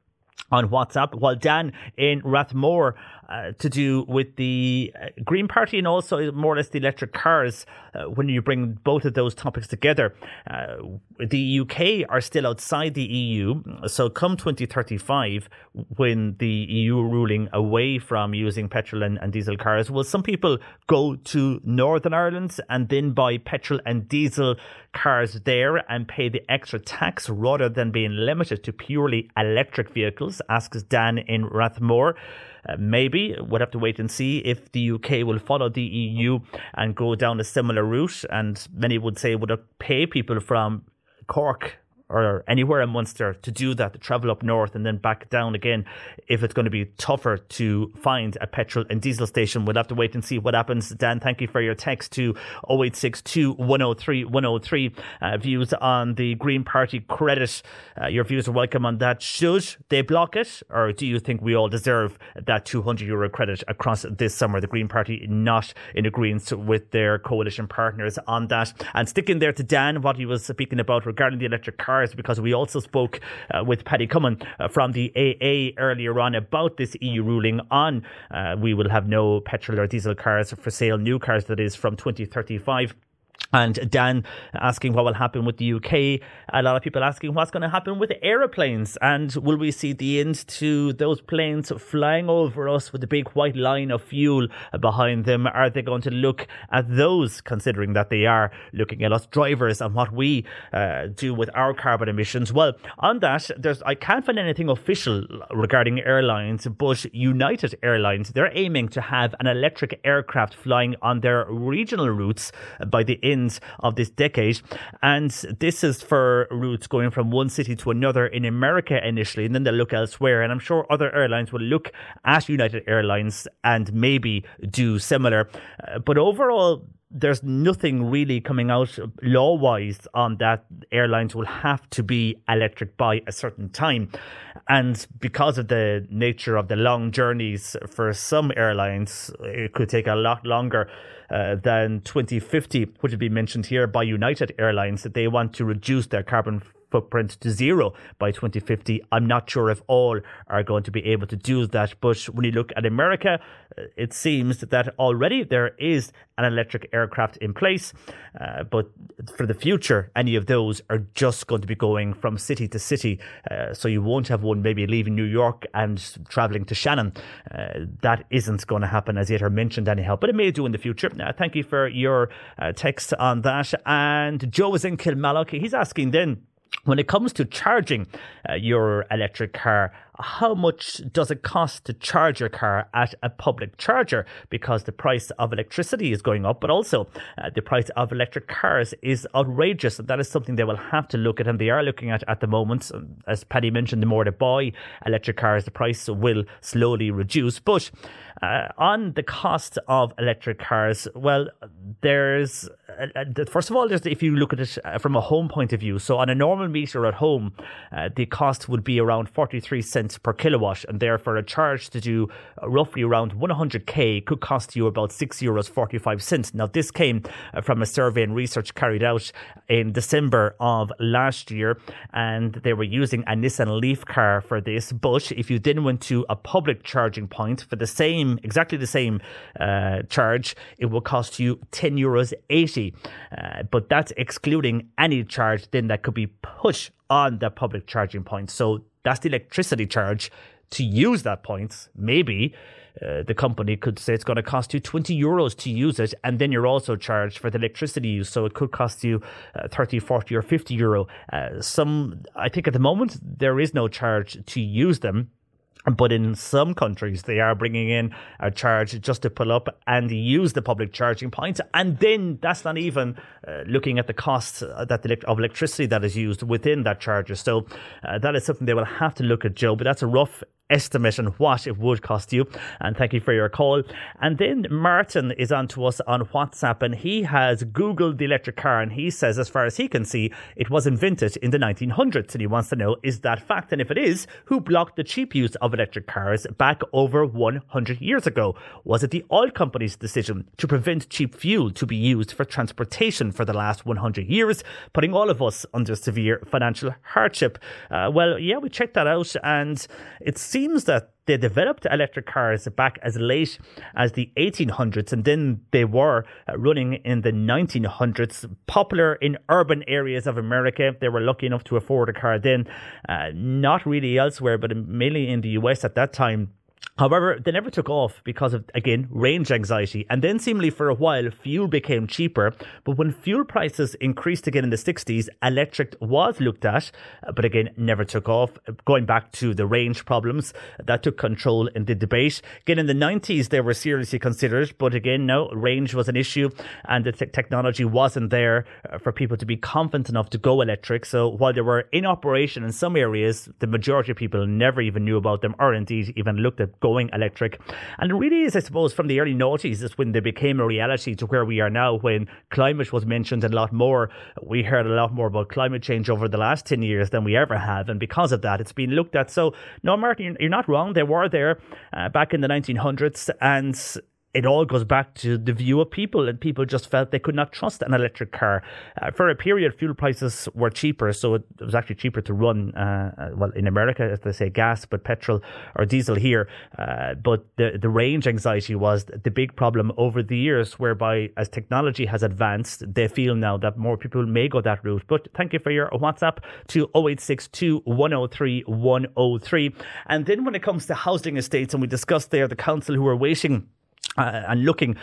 on WhatsApp, while Dan in Rathmore uh, to do with the uh, Green Party and also more or less the electric cars. Uh, when you bring both of those topics together, uh, the UK are still outside the EU. So come 2035, when the EU ruling away from using petrol and, and diesel cars, will some people go to Northern Ireland and then buy petrol and diesel cars there and pay the extra tax rather than being limited to purely electric vehicles? Asks Dan in Rathmore. Uh, maybe we'll have to wait and see if the UK will follow the EU and go down a similar route. And many would say would pay people from Cork or anywhere in Munster to do that, to travel up north and then back down again. If it's going to be tougher to find a petrol and diesel station, we'll have to wait and see what happens. Dan, thank you for your text to 0862 103 103. Uh, views on the Green Party credit. Uh, your views are welcome on that. Should they block it, or do you think we all deserve that 200 euro credit across this summer? The Green Party not in agreement with their coalition partners on that. And sticking there to Dan, what he was speaking about regarding the electric because we also spoke uh, with Paddy Comyn uh, from the AA earlier on about this EU ruling on uh, we will have no petrol or diesel cars for sale, new cars that is from 2035. And Dan asking what will happen with the UK. A lot of people asking what's going to happen with aeroplanes and will we see the end to those planes flying over us with a big white line of fuel behind them? Are they going to look at those, considering that they are looking at us drivers and what we uh, do with our carbon emissions? Well, on that, there's I can't find anything official regarding airlines, but United Airlines they're aiming to have an electric aircraft flying on their regional routes by the end of this decade. And this is for routes going from one city to another in America initially, and then they'll look elsewhere. And I'm sure other airlines will look at United Airlines and maybe do similar. Uh, but overall, there's nothing really coming out law wise on that airlines will have to be electric by a certain time. And because of the nature of the long journeys for some airlines, it could take a lot longer. Uh, than 2050, which has been mentioned here by United Airlines, that they want to reduce their carbon footprint to zero by 2050. I'm not sure if all are going to be able to do that. But when you look at America, uh, it seems that already there is an electric aircraft in place. Uh, but for the future, any of those are just going to be going from city to city. Uh, so you won't have one maybe leaving New York and traveling to Shannon. Uh, that isn't going to happen as yet or mentioned anyhow, but it may do in the future. Uh, thank you for your uh, text on that. And Joe is in Kilmallock. He's asking then, when it comes to charging uh, your electric car, how much does it cost to charge your car at a public charger? Because the price of electricity is going up, but also uh, the price of electric cars is outrageous. And that is something they will have to look at, and they are looking at at the moment. As Paddy mentioned, the more they buy electric cars, the price will slowly reduce. But uh, on the cost of electric cars, well, there's uh, uh first of all, there's if you look at it uh, from a home point of view. So on a normal meter at home, uh, the cost would be around 43 cents per kilowatt, and therefore a charge to do roughly around 100k could cost you about six euros 45 cents. Now this came from a survey and research carried out in December of last year, and they were using a Nissan Leaf car for this. But if you then went to a public charging point for the same same, exactly the same uh, charge, it will cost you 10 euros 80. Uh, but that's excluding any charge then that could be put on the public charging point. So that's the electricity charge to use that point. Maybe uh, the company could say it's going to cost you 20 euros to use it, and then you're also charged for the electricity use. So it could cost you uh, 30, 40, or 50 euro. Uh, some, I think at the moment, there is no charge to use them. But in some countries, they are bringing in a charge just to pull up and use the public charging points. And then that's not even uh, looking at the costs uh, that the, of electricity that is used within that charger. So uh, that is something they will have to look at, Joe. But that's a rough estimate on what it would cost you. And thank you for your call. And then Martin is on to us on WhatsApp and he has Googled the electric car and he says, as far as he can see, it was invented in the 1900s. And he wants to know, is that fact? And if it is, who blocked the cheap use of electric cars back over 100 years ago? Was it the oil company's decision to prevent cheap fuel to be used for transportation for the last 100 years, putting all of us under severe financial hardship? Uh, well, yeah, we checked that out and it seems that they developed electric cars back as late as the 1800s and then they were uh, running in the 1900s popular in urban areas of america. They were lucky enough to afford a car then uh, not really elsewhere but mainly in the us at that time However, they never took off because of, again, range anxiety. And then, seemingly for a while, fuel became cheaper. But when fuel prices increased again in the 60s, electric was looked at, but again, never took off. Going back to the range problems, that took control in the debate. Again, in the 90s, they were seriously considered, but again, no, range was an issue and the te- technology wasn't there uh, for people to be confident enough to go electric. So while they were in operation in some areas, the majority of people never even knew about them or indeed even looked at going electric. And it really is, I suppose, from the early noughties is when they became a reality to where we are now, when climate was mentioned a lot more. We heard a lot more about climate change over the last 10 years than we ever have. And because of that, it's been looked at. So, no, Martin, you're not wrong. They were there uh, back in the 1900s. And it all goes back to the view of people, and people just felt they could not trust an electric car. Uh, for a period, fuel prices were cheaper, so it, was actually cheaper to run, uh, uh, well, in America, as they say, gas, but petrol or diesel here. Uh, but the, the range anxiety was the big problem over the years, whereby as technology has advanced, they feel now that more people may go that route. But thank you for your WhatsApp to 0862 103 103. And then when it comes to housing estates, and we discussed there the council who are waiting uh, and looking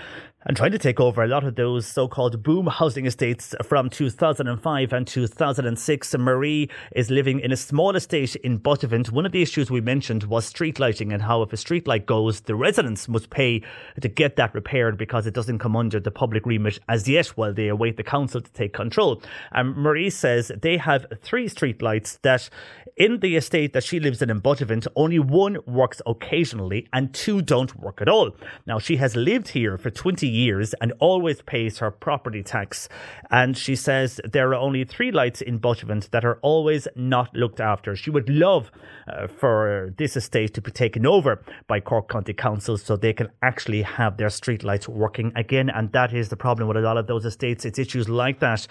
and trying to take over a lot of those so-called boom housing estates from 2005 and 2006. Marie is living in a small estate in Buttevant. One of the issues we mentioned was street lighting and how if a street light goes, the residents must pay to get that repaired because it doesn't come under the public remit as yet while they await the council to take control. And Marie says they have three street lights that in the estate that she lives in in Buttevant, only one works occasionally and two don't work at all. Now she has lived here for 20 years and always pays her property tax. And she says there are only three lights in Buttevant that are always not looked after. She would love uh, for this estate to be taken over by Cork County Council so they can actually have their street lights working again. And that is the problem with a lot of those estates. It's issues like that,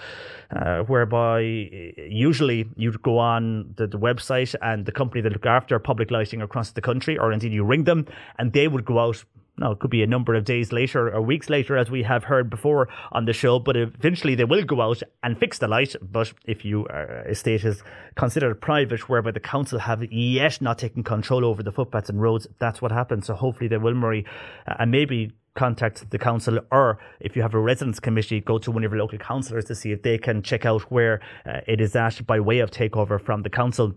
uh, whereby usually you'd go on the, the website and the company that look after public lighting across the country, or indeed you ring them and they would go out no, it could be a number of days later or weeks later, as we have heard before on the show. But eventually, they will go out and fix the light. But if you uh, estate is considered private, whereby the council have yet not taken control over the footpaths and roads, that's what happens. So hopefully, they will, Marie, uh, and maybe contact the council or if you have a residents committee go to one of your local councillors to see if they can check out where uh, it is at by way of takeover from the council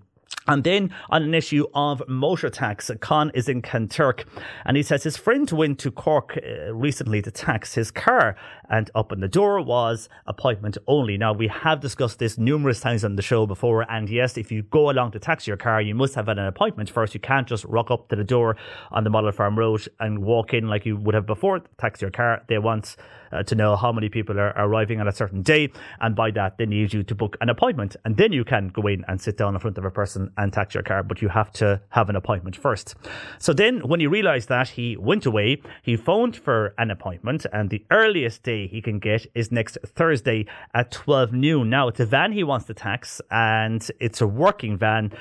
and then on an issue of motor tax, Con is in Kanturk and he says his friend went to Cork uh, recently to tax his car and up in the door was appointment only. Now we have discussed this numerous times on the show before and yes, if you go along to tax your car, you must have had an appointment first. You can't just rock up to the door on the Model Farm Road and walk in like you would have before, tax your car. They want uh, to know how many people are arriving on a certain day and by that they need you to book an appointment and then you can go in and sit down in front of a person and tax your car, but you have to have an appointment first. So then, when he realized that, he went away, he phoned for an appointment, and the earliest day he can get is next Thursday at 12 noon. Now, it's a van he wants to tax, and it's a working van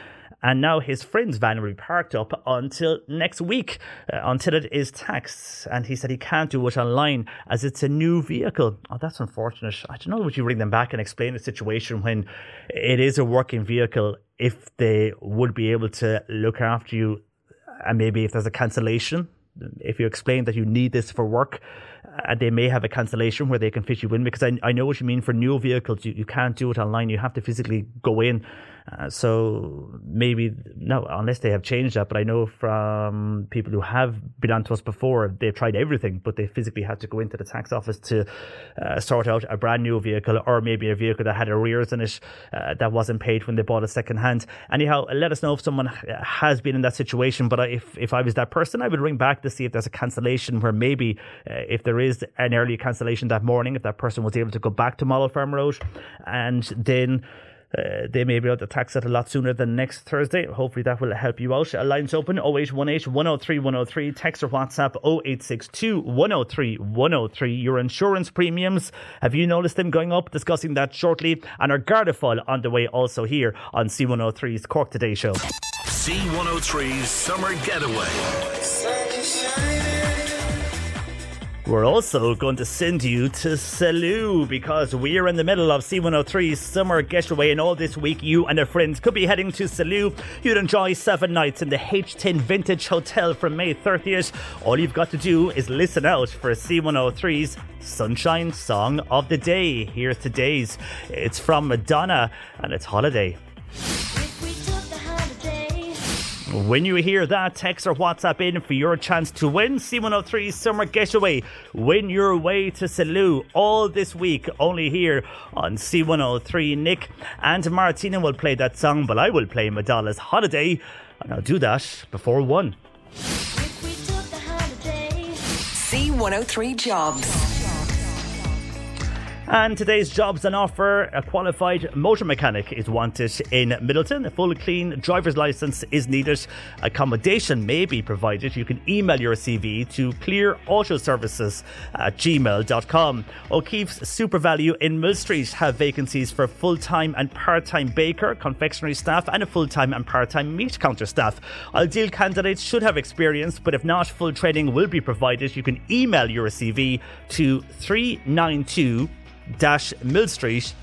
and now his friend's van will be parked up until next week, uh, until it is taxed. And he said he can't do it online as it's a new vehicle. Oh, that's unfortunate. I don't know. Would you bring them back and explain the situation when it is a working vehicle? If they would be able to look after you, and maybe if there's a cancellation, if you explain that you need this for work, and they may have a cancellation where they can fit you in because I, I know what you mean for new vehicles you, you can't do it online you have to physically go in uh, so maybe no unless they have changed that but I know from people who have been on to us before they've tried everything but they physically had to go into the tax office to uh, sort out a brand new vehicle or maybe a vehicle that had arrears in it uh, that wasn't paid when they bought it second hand anyhow let us know if someone has been in that situation but if, if I was that person I would ring back to see if there's a cancellation where maybe uh, if there is an early cancellation that morning, if that person was able to go back to Model Farm Road, and then uh, they may be able to tax it a lot sooner than next Thursday. Hopefully that will help you out. Lines open 0818 103 103. Text or WhatsApp 0862 103 103. Your insurance premiums, have you noticed them going up? Discussing that shortly. And our Garda File on the way also here on C103's Cork Today show.
C103's Summer Getaway.
We're also going to send you to Salou because we are in the middle of C103's summer getaway, and all this week you and your friends could be heading to Salou. You'd enjoy seven nights in the H10 Vintage Hotel from May 30th. All you've got to do is listen out for C103's Sunshine Song of the Day. Here's today's. It's from Madonna, and it's Holiday. When you hear that, text or WhatsApp in for your chance to win C103 Summer Getaway. Win your way to Salou all this week, only here on C103. Nick and Martina will play that song, but I will play Madonna's Holiday, and I'll do that before one.
C103 Jobs.
And today's jobs on offer a qualified motor mechanic is wanted in Midleton. A full clean driver's license is needed. Accommodation may be provided. You can email your CV to clearautoservices at gmail.com. O'Keefe's SuperValu in Mill Street have vacancies for full time and part time baker, confectionery staff, and a full time and part time meat counter staff. Ideal candidates should have experience, but if not, full training will be provided. You can email your CV to 392 dash Mill Street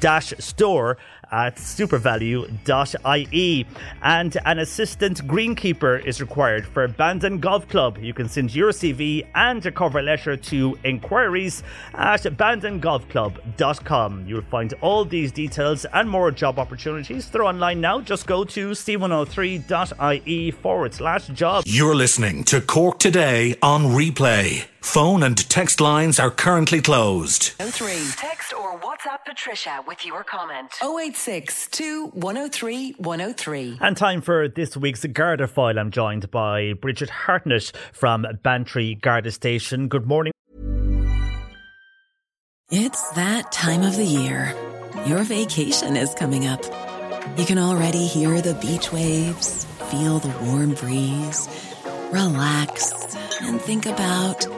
dash store at supervalu.ie. And an assistant greenkeeper is required for Bandon Golf Club. You can send your CV and a cover letter to inquiries at bandongolfclub.com. You'll find all these details and more job opportunities. They're online now. Just go to c103.ie forward slash job.
You're listening to Cork Today on replay. Phone and text lines are currently closed.
03. Text or WhatsApp Patricia with your comment.
086 103 103.
And time for this week's Garda file. I'm joined by Bridget Hartnett from Bantry Garda Station. Good morning.
It's that time of the year. Your vacation is coming up. You can already hear the beach waves, feel the warm breeze, relax, and think about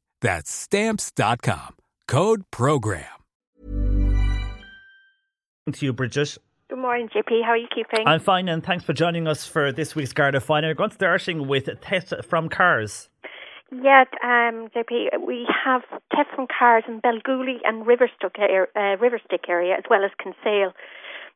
That's stamps.com. Code program.
To you, Bridget.
Good morning, JP. How are you keeping?
I'm fine, and thanks for joining us for this week's Garda file. We're going starting with tests from cars.
Yeah, um, JP, we have tests from cars in Belgooly and Riverstick area, uh, Riverstick area, as well as Kinsale.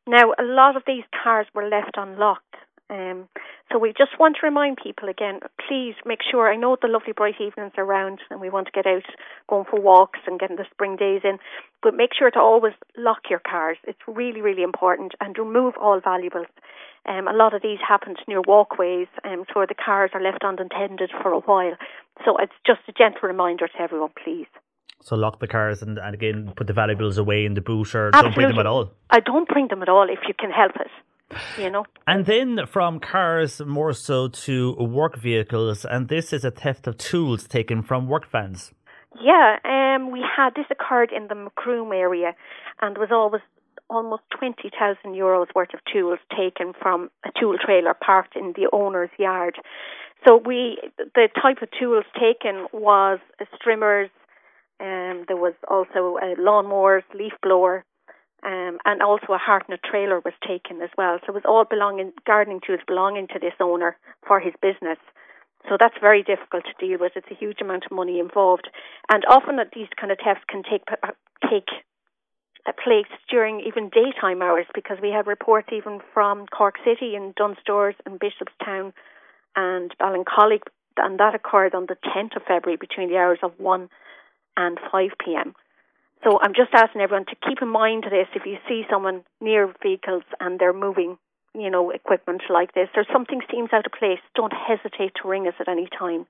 Now, a lot of these cars were left unlocked. Um, so we just want to remind people again, please make sure, I know the lovely bright evenings are around and we want to get out going for walks and getting the spring days in, but make sure to always lock your cars. It's really, really important and remove all valuables. Um, a lot of these happen near walkways um, so the cars are left unattended for a while. So it's just a gentle reminder to everyone, please.
So lock the cars and, and again put the valuables away in the boot or
Absolutely.
don't bring them at all.
I don't bring them at all if you can help it. You know.
And then from cars more so to work vehicles, and this is a theft of tools taken from work vans.
Yeah, um, we had this occurred in the Macroom area, and was always almost twenty thousand euros worth of tools taken from a tool trailer parked in the owner's yard. So we, the type of tools taken was strimmers, um, there was also uh, lawnmowers, leaf blower, um, and also a Hartnett trailer was taken as well. So it was all belonging gardening tools belonging to this owner for his business. So that's very difficult to deal with. It's a huge amount of money involved, and often these kind of thefts can take uh, take place during even daytime hours because we have reports even from Cork City and Dunnes Stores and Bishopstown and Ballincollig, and that occurred on the 10th of February between the hours of 1 and 5 p.m. So I'm just asking everyone to keep in mind this if you see someone near vehicles and they're moving, you know, equipment like this, or something seems out of place, don't hesitate to ring us at any time.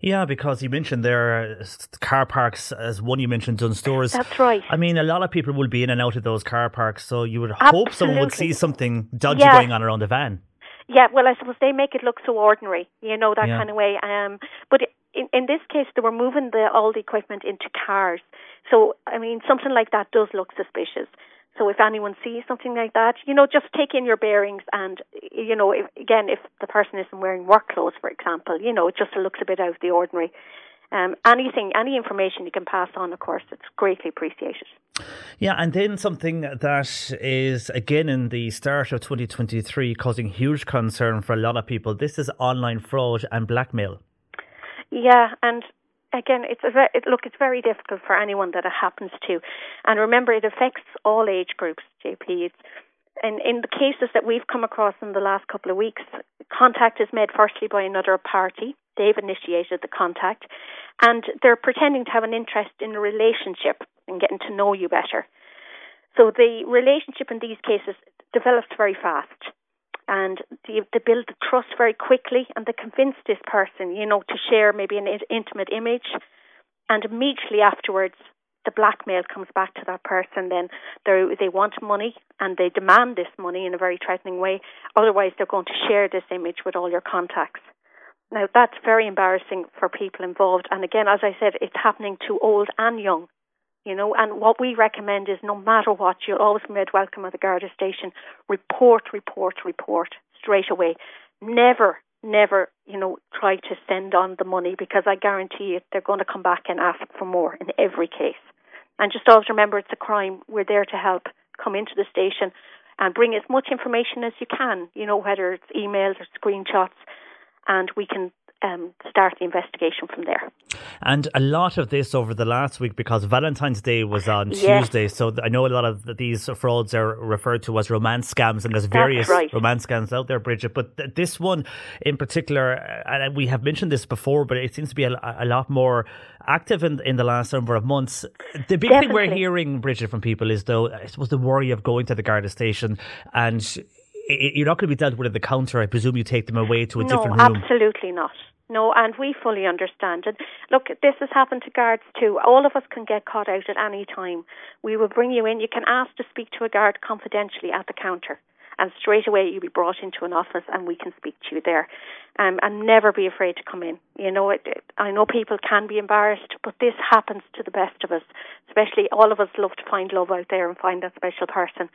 Yeah, because you mentioned there car parks as one you mentioned Dunnes Stores.
That's right.
I mean, a lot of people will be in and out of those car parks, so you would hope someone would see something dodgy
Yeah.
going on around the van.
Yeah, well, I suppose they make it look so ordinary, you know, that
Yeah.
kind of way. Um, but in, in this case, they were moving the all the equipment into cars. So, I mean, something like that does look suspicious. So if anyone sees something like that, you know, just take in your bearings and, you know, if, again, if the person isn't wearing work clothes, for example, you know, it just looks a bit out of the ordinary. Um, anything, any information you can pass on, of course, it's greatly appreciated.
Yeah, and then something that is again in the start of 2023 causing huge concern for a lot of people. This is online fraud and blackmail.
Yeah, and again, it's a it, look, it's very difficult for anyone that it happens to, and remember, it affects all age groups. JP, it's, and in the cases that we've come across in the last couple of weeks, contact is made firstly by another party. They've initiated the contact, and they're pretending to have an interest in a relationship and getting to know you better. So the relationship in these cases develops very fast and they, they build the trust very quickly and they convince this person, you know, to share maybe an intimate image. And immediately afterwards, the blackmail comes back to that person. Then they they want money and they demand this money in a very threatening way. Otherwise, they're going to share this image with all your contacts. Now, that's very embarrassing for people involved. And again, as I said, it's happening to old and young you know. And what we recommend is no matter what, you'll always be made welcome at the Garda station. Report, report, report straight away. Never, never, you know, try to send on the money because I guarantee you they're going to come back and ask for more in every case. And just always remember it's a crime. We're there to help. Come into the station and bring as much information as you can, you know, whether it's emails or screenshots, and we can um, start the investigation from there.
And a lot of this over the last week because Valentine's Day was on
Yes.
Tuesday. So I know a lot of these frauds are referred to as romance scams, and there's various
right.
romance scams out there, Bridget. But th- this one in particular, uh, and we have mentioned this before, but it seems to be a, a lot more active in, in the last number of months. The big thing we're hearing, Bridget, from people is though, I suppose the worry of going to the Garda station and. You're not going to be dealt with at the counter. I presume you take them away to a
no,
different room.
absolutely not. No, and we fully understand it. Look, this has happened to guards too. All of us can get caught out at any time. We will bring you in. You can ask to speak to a guard confidentially at the counter, and straight away you'll be brought into an office, and we can speak to you there. Um, and never be afraid to come in. You know, it, it, I know people can be embarrassed, but this happens to the best of us. Especially, all of us love to find love out there and find that special person,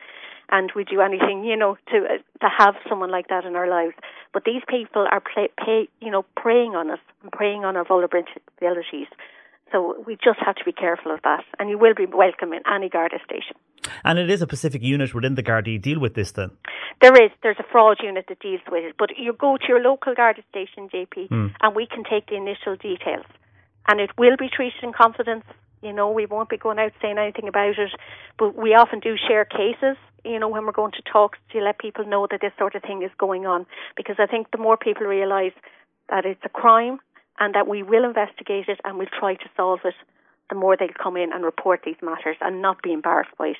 and we do anything, you know, to uh, to have someone like that in our lives. But these people are play, pay, you know, preying on us and preying on our vulnerabilities. So we just have to be careful of that. And you will be welcome in any Garda station.
And it is a specific unit within the Gardaí deal with this then.
There is. There's a fraud unit that deals with it. But you go to your local Garda station, JP,
Hmm.
and we can take the initial details. And it will be treated in confidence. You know, we won't be going out saying anything about it. But we often do share cases, you know, when we're going to talks to let people know that this sort of thing is going on. Because I think the more people realise that it's a crime and that we will investigate it and we'll try to solve it, the more they'll come in and report these matters and not be embarrassed by it.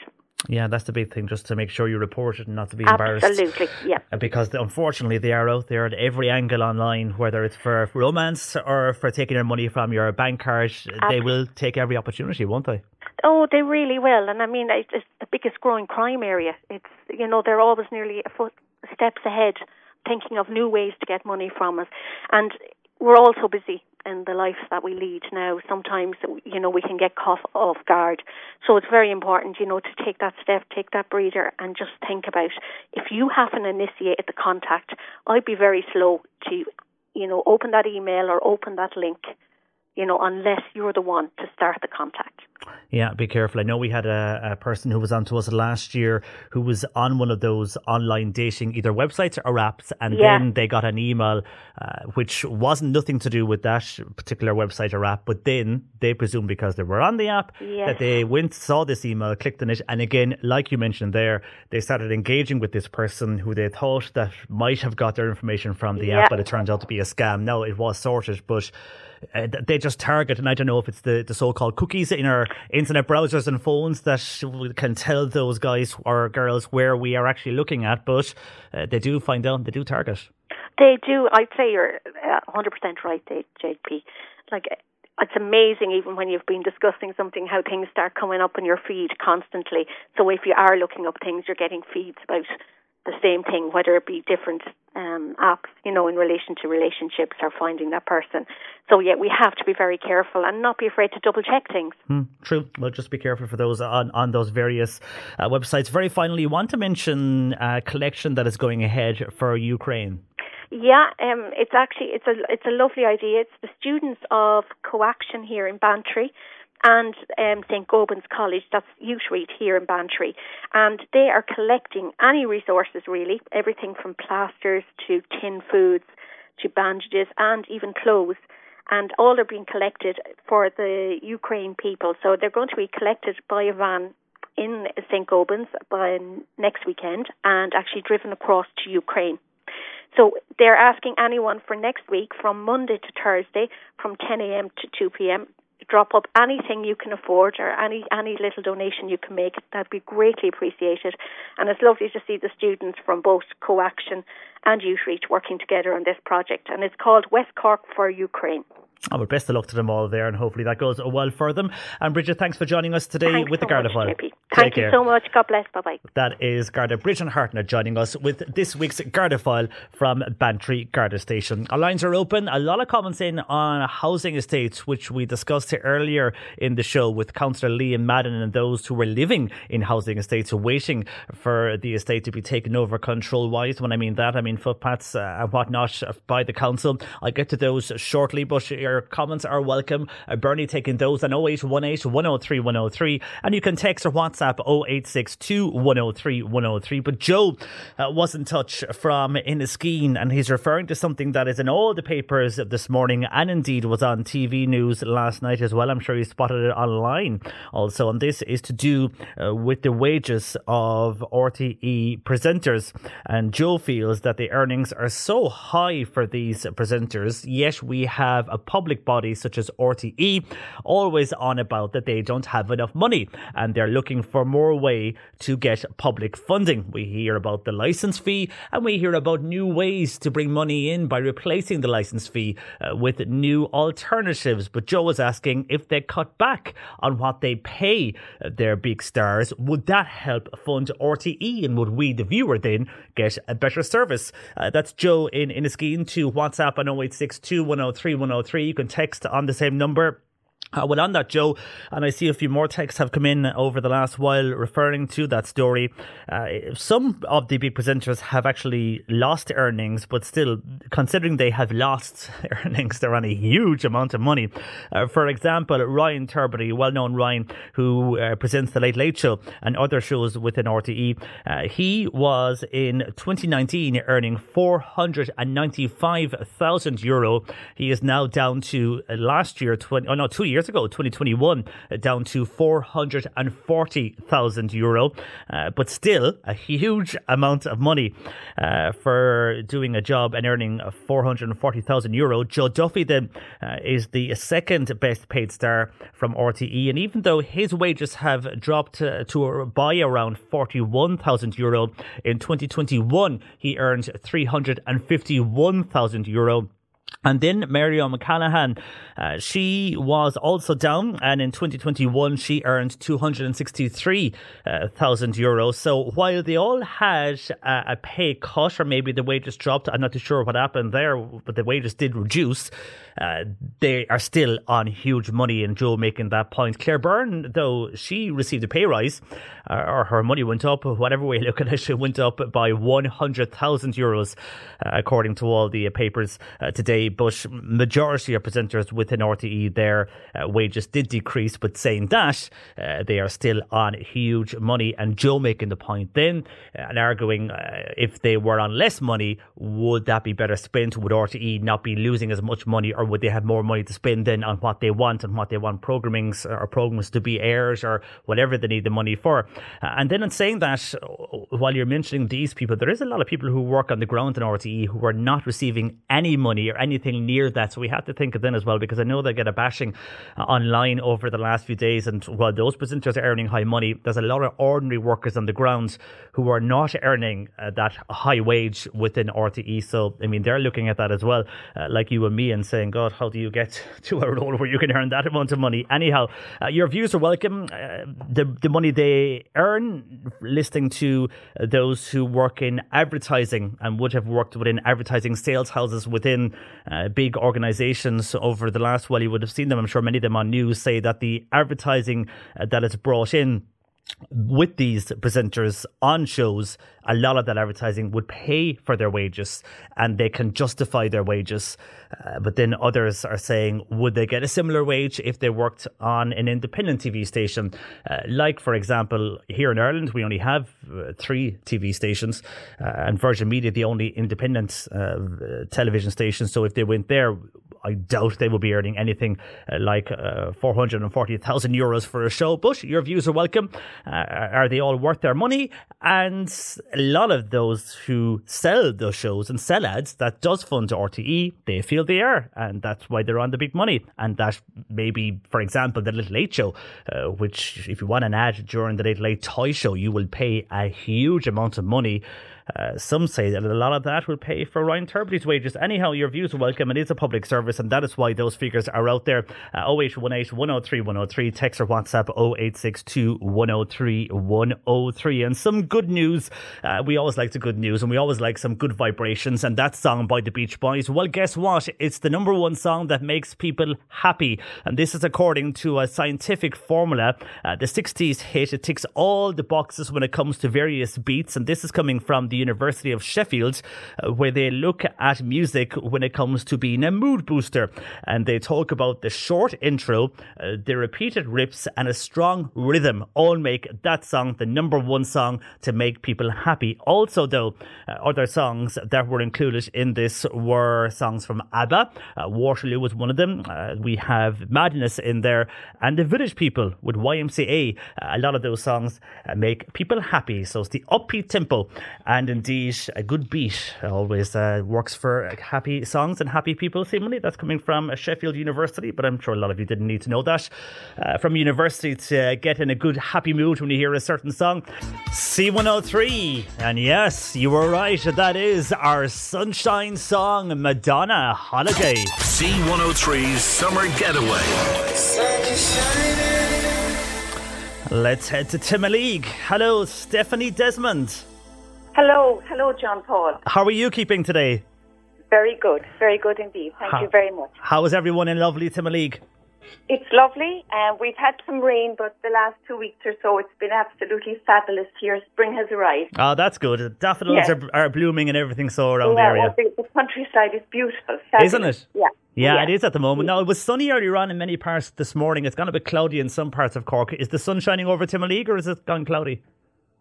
Yeah, that's the big thing, just to make sure you report it and not to be embarrassed.
Absolutely, yeah.
Uh, Because unfortunately, they are out there at every angle online, whether it's for romance or for taking your money from your bank card. They will take every opportunity, won't they?
Oh, they really will, and I mean, it's it's the biggest growing crime area. It's you know they're always nearly a foot steps ahead, thinking of new ways to get money from us, and we're all so busy in the lives that we lead now. Sometimes you know we can get caught off guard, so it's very important you know to take that step, take that breather, and just think about if you haven't initiated the contact. I'd be very slow to you know open that email or open that link. You know, unless you're the one to start the contact.
Yeah, be careful. I know we had a, a person who was on to us last year who was on one of those online dating either websites or apps, and
Yeah.
then they got an email uh, which wasn't nothing to do with that particular website or app, but then they presumed because they were on the app
Yes.
that they went, saw this email, clicked on it, and again, like you mentioned there, they started engaging with this person who they thought that might have got their information from the
Yeah.
app, but it turned out to be a scam. No, it was sorted, but uh, they just target, and I don't know if it's the, the so-called cookies in our internet browsers and phones that can tell those guys or girls where we are actually looking at, but uh, they do find out, they do target.
They do. I'd say you're uh, 100% right, JP. Like, it's amazing even when you've been discussing something how things start coming up in your feed constantly. So if you are looking up things, you're getting feeds about the same thing, whether it be different um, apps, you know, in relation to relationships or finding that person. So yeah, we have to be very careful and not be afraid to double check things.
Hmm, true. Well, just be careful for those on, on those various uh, websites. Very finally, you want to mention a collection that is going ahead for Ukraine.
Yeah, um, it's actually it's a it's a lovely idea. It's the students of Coaction here in Bantry and um, St. Goban's College, that's Utereat here in Bantry. And they are collecting any resources really, everything from plasters to tin foods to bandages and even clothes. And all are being collected for the Ukraine people. So they're going to be collected by a van in St. Goban's by next weekend and actually driven across to Ukraine. So they're asking anyone for next week from Monday to Thursday from 10 a.m. to 2 p.m drop up anything you can afford or any any little donation you can make. That'd be greatly appreciated. And it's lovely to see the students from both CoAction and Utereat working together on this project. And it's called West Cork for Ukraine.
Oh, well, best of luck to them all there, and hopefully that goes well for them. And Bridget, thanks for joining us today
Thanks
with
so
the Garda File.
Thank you so much. God bless. Bye bye.
That is Garda Bridget Hartnett joining us with this week's Garda File from Bantry Garda Station. Our lines are open. A lot of comments in on housing estates, which we discussed earlier in the show with Councillor Liam Madden and those who were living in housing estates waiting for the estate to be taken over control wise. When I mean that, I mean footpaths uh, and whatnot by the council. I'll get to those shortly, but your comments are welcome. Uh, Bernie taking those on 0818 103 103, and you can text or WhatsApp 0862 103 103. But Joe uh, was in touch from Enniskeane, and he's referring to something that is in all the papers this morning and indeed was on TV news last night as well. I'm sure you spotted it online also. And this is to do uh, with the wages of RTE presenters. And Joe feels that the earnings are so high for these presenters, yet we have a public body such as RTE always on about that they don't have enough money and they're looking for more way to get public funding. We hear about the license fee and we hear about new ways to bring money in by replacing the license fee uh, with new alternatives. But Joe was asking if they cut back on what they pay their big stars, would that help fund RTE and would we, the viewer, then get a better service? Uh, that's Joe in Enniskeane to WhatsApp on 0862 103 103. You can text on the same number. Uh, well, on that, Joe, and I see a few more texts have come in over the last while referring to that story. Uh, some of the big presenters have actually lost earnings, but still, considering they have lost <laughs> earnings, they're on a huge amount of money. Uh, for example, Ryan Tubridy, well known Ryan, who uh, presents The Late Late Show and other shows within RTE, uh, he was in 2019 earning 495,000 euro. He is now down to uh, last year, 20, oh no, two years ago, 2021, uh, down to 440,000 euro. Uh, but still, a huge amount of money uh, for doing a job and earning 440,000 euro. Joe Duffy then uh, is the second best paid star from RTE. And even though his wages have dropped uh, to by around 41,000 euro in 2021, he earned 351,000 euro. And then Miriam O'Callaghan, uh, she was also down, and in 2021 she earned 263,000 euros. So while they all had a, a pay cut, or maybe the wages dropped, I'm not too sure what happened there, but the wages did reduce. Uh, they are still on huge money, and Joe making that point. Claire Byrne, though, she received a pay rise, uh, or her money went up, whatever way you look at it, <laughs> she went up by 100,000 euros, uh, according to all the papers uh, today. But majority of presenters within RTE, their uh, wages did decrease. But saying that, uh, they are still on huge money. And Joe making the point then and arguing if they were on less money, would that be better spent? Would RTE not be losing as much money, or would they have more money to spend then on what they want and what they want programmings or programs to be aired or whatever they need the money for? and then in saying that, while you're mentioning these people, there is a lot of people who work on the ground in RTE who are not receiving any money or anything anything near that. So we have to think of them as well because I know they get a bashing uh, online over the last few days. And while those presenters are earning high money, there's a lot of ordinary workers on the grounds who are not earning uh, that high wage within RTE. So, I mean, they're looking at that as well, uh, like you and me, and saying, God, how do you get <laughs> to a role where you can earn that amount of money? Anyhow, uh, your views are welcome. Uh, the, the money they earn, listening to uh, those who work in advertising and would have worked within advertising sales houses within uh, big organizations over the last, well, you would have seen them, I'm sure many of them on news say that the advertising uh, that is brought in with these presenters on shows, a lot of that advertising would pay for their wages and they can justify their wages. Uh, but then others are saying, would they get a similar wage if they worked on an independent TV station? Uh, like, for example, here in Ireland, we only have uh, three TV stations, uh, and Virgin Media, the only independent uh, television station. So if they went there, I doubt they will be earning anything uh, like uh, 440,000 euros for a show. But your views are welcome. Uh, are they all worth their money? And a lot of those who sell those shows and sell ads, that does fund RTE, they feel they are. And that's why they're on the big money. And that maybe, for example, the Little Late Show, uh, which if you want an ad during the Late Late Toy Show, you will pay a huge amount of money. Uh, some say that a lot of that will pay for Ryan Tubridy's wages. Anyhow, your views are welcome. It is a public service, and that is why those figures are out there. Uh, 0818 103 103, text or WhatsApp 0862 103 103. And some good news. Uh, we always like the good news, and we always like some good vibrations. And that song by the Beach Boys, well, guess what? It's the number one song that makes people happy. And this is according to a scientific formula. Uh, the 60s hit, it ticks all the boxes when it comes to various beats. And this is coming from the University of Sheffield, uh, where they look at music when it comes to being a mood booster. And they talk about the short intro, uh, the repeated riffs, and a strong rhythm all make that song the number one song to make people happy. Also, though, uh, other songs that were included in this were songs from ABBA. Uh, Waterloo was one of them. Uh, we have Madness in there, and The Village People with YMCA. Uh, a lot of those songs make people happy. So it's the upbeat tempo and indeed a good beat always uh, works for happy songs and happy people seemingly. That's coming from Sheffield University but I'm sure a lot of you didn't need to know that. Uh, from university to get in a good happy mood when you hear a certain song. C103 and yes you were right that is our sunshine song Madonna Holiday.
C103's Summer Getaway.
let's head to Timoleague hello Stephanie Desmond
Hello, hello, John Paul.
how are you keeping today
Very good, very good indeed. Thank
How-
you very much.
how is everyone in lovely Timoleague
It's lovely. Uh, we've had some rain, but the last two weeks or so, it's been absolutely fabulous here. Spring has arrived.
Oh, that's good. Daffodils
Yes.
are, are blooming and everything so around the
Yeah,
area.
well, the, the countryside is beautiful. Fabulous.
Isn't it?
Yeah.
Yeah, it is at the moment. Now, it was sunny earlier on in many parts this morning. It's gone a bit cloudy in some parts of Cork. Is the sun shining over Timoleague or is it gone cloudy?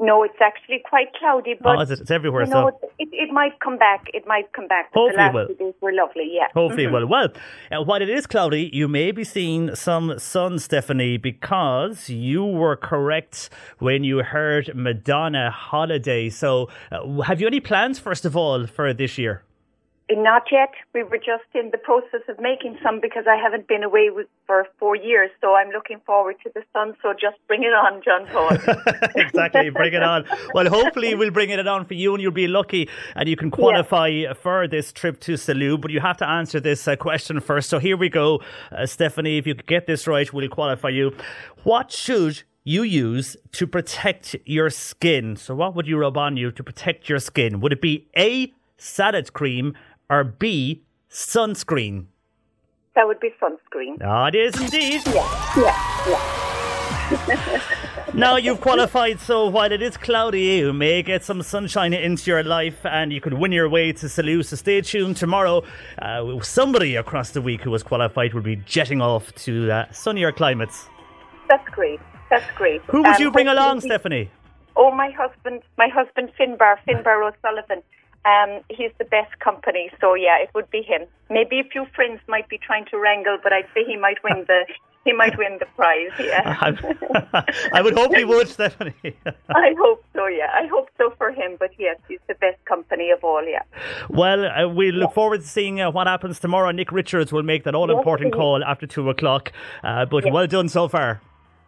No, it's actually quite cloudy, but
oh, it? It's everywhere.
you know,
so
it, it might come back. It might come back.
Hopefully
the
it
last
will.
two days were lovely. Yeah.
hopefully it
Mhm.
will. Well, uh, while it is cloudy, you may be seeing some sun, Stephanie, because you were correct when you heard Madonna Holiday. So, uh, have you any plans, first of all, for this year?
Not yet. We were just in the process of making some because I haven't been away with, for four years. So I'm looking forward to the sun. So just bring it on, John Paul. <laughs>
exactly. Bring it on. Well, hopefully we'll bring it on for you, and you'll be lucky, and you can qualify for this trip to Salou. But you have to answer this uh, question first. So here we go, uh, Stephanie. If you could get this right, we'll qualify you. What should you use to protect your skin? So what would you rub on you to protect your skin? Would it be A. Salad cream or B. Sunscreen?
that would be sunscreen.
Oh, it is indeed.
Yeah, yeah, yeah. <laughs>
Now you've qualified, so while it is cloudy, you may get some sunshine into your life and you could win your way to Salou. So stay tuned tomorrow. Uh, somebody across the week who was qualified will be jetting off to uh, sunnier climates.
That's great. That's great.
Who would
Um,
you bring along, Stephanie?
Oh, my husband, my husband Finbar, Finbar O'Sullivan. Um, he's the best company, so yeah, it would be him. Maybe a few friends might be trying to wrangle, but I'd say he might win the he might win the prize. Yeah, <laughs> <laughs>
I would hope he would, Stephanie. <laughs>
I hope so. Yeah, I hope so for him. But yes, he's the best company of all. Yeah.
Well, uh, we look forward to seeing uh, what happens tomorrow. Nick Richards will make that all important
Yes,
call after two o'clock. Uh, but
Yes.
well done so far.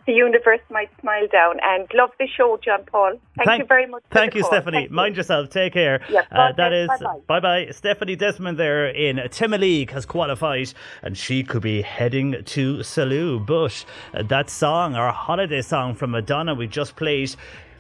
The universe might smile down. And love the show, John Paul. Thank, you very much.
Thank you,
call.
Stephanie.
Thank you.
Mind yourself. Take care.
Yeah,
uh, that is bye bye. Stephanie Desmond there in Timoleague has qualified, and she could be heading to Salou. But uh, that song, our holiday song from Madonna, we just played.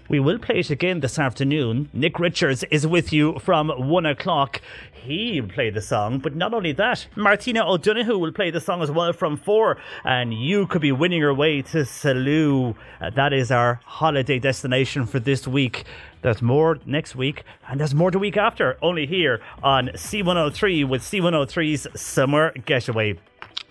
We will play it again this afternoon. Nick Richards is with you from one o'clock. He will play the song, but not only that, Martina O'Donoghue will play the song as well from four, and you could be winning your way to Salou. Uh, that is our holiday destination for this week. There's more next week, and there's more the week after, only here on C103 with C103's Summer Getaway.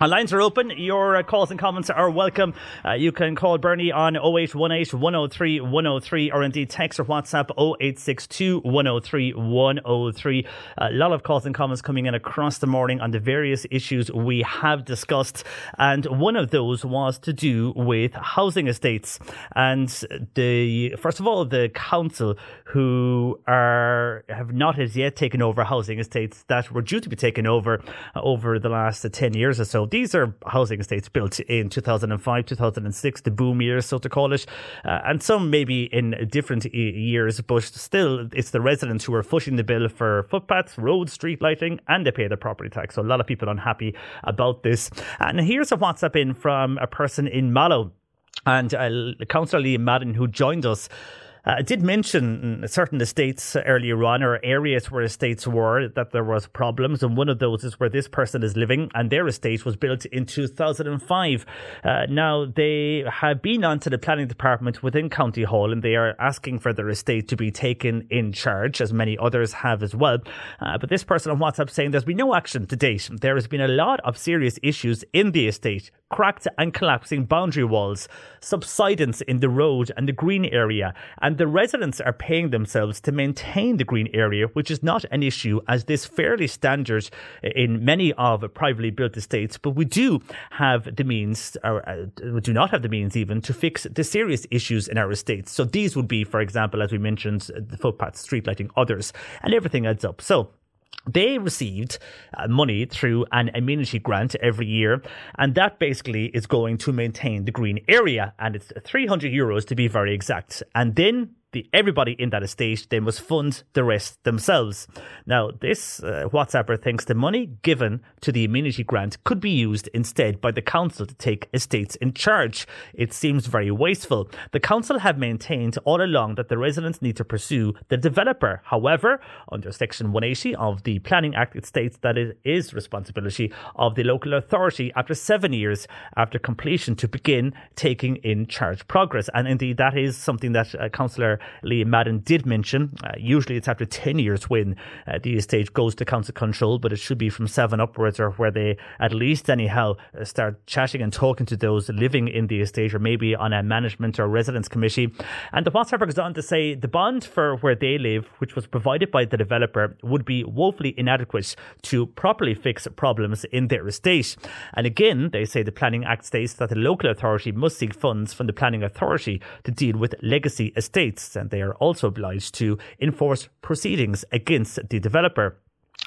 Our lines are open. Your uh, calls and comments are welcome. Uh, you can call Bernie on 0818 103 103 or indeed text or WhatsApp 0862 103 103. A lot of calls and comments coming in across the morning on the various issues we have discussed. And one of those was to do with housing estates. And the, first of all, the council who are, have not as yet taken over housing estates that were due to be taken over uh, over the last uh, 10 years or so. These are housing estates built in 2005, 2006, the boom years, so to call it, uh, and some maybe in different e- years, but still it's the residents who are footing the bill for footpaths, roads, street lighting, and they pay their property tax. So a lot of people unhappy about this. And here's a WhatsApp in from a person in Mallow. And uh, Councillor Liam Madden, who joined us, uh, did mention certain estates earlier on, or areas where estates were, that there was problems, and one of those is where this person is living, and their estate was built in 2005. Uh, now they have been onto the planning department within County Hall, and they are asking for their estate to be taken in charge, as many others have as well. Uh, but this person on WhatsApp saying there's been no action to date. There has been a lot of serious issues in the estate, cracked and collapsing boundary walls, subsidence in the road and the green area, and the residents are paying themselves to maintain the green area, which is not an issue as this fairly standard in many of privately built estates. But we do have the means, or uh, we do not have the means even to fix the serious issues in our estates. So these would be, for example, as we mentioned, the footpaths, street lighting, others, and everything adds up. So they received uh, money through an amenity grant every year, and that basically is going to maintain the green area, and it's 300 euros to be very exact. And then the everybody in that estate they must fund the rest themselves. Now, this uh, WhatsApper thinks the money given to the amenity grant could be used instead by the council to take estates in charge. It seems very wasteful. The council have maintained all along that the residents need to pursue the developer. However, under Section 180 of the Planning Act, it states that it is responsibility of the local authority after seven years after completion to begin taking in charge progress. And indeed, that is something that uh, Councillor Liam Madden did mention. Uh, usually it's after 10 years when uh, the estate goes to council control, but it should be from seven upwards or where they at least anyhow uh, start chatting and talking to those living in the estate or maybe on a management or residence committee. And the WhatsApper goes on to say the bond for where they live, which was provided by the developer, would be woefully inadequate to properly fix problems in their estate. And again, they say the Planning Act states that the local authority must seek funds from the Planning Authority to deal with legacy estates, and they are also obliged to enforce proceedings against the developer.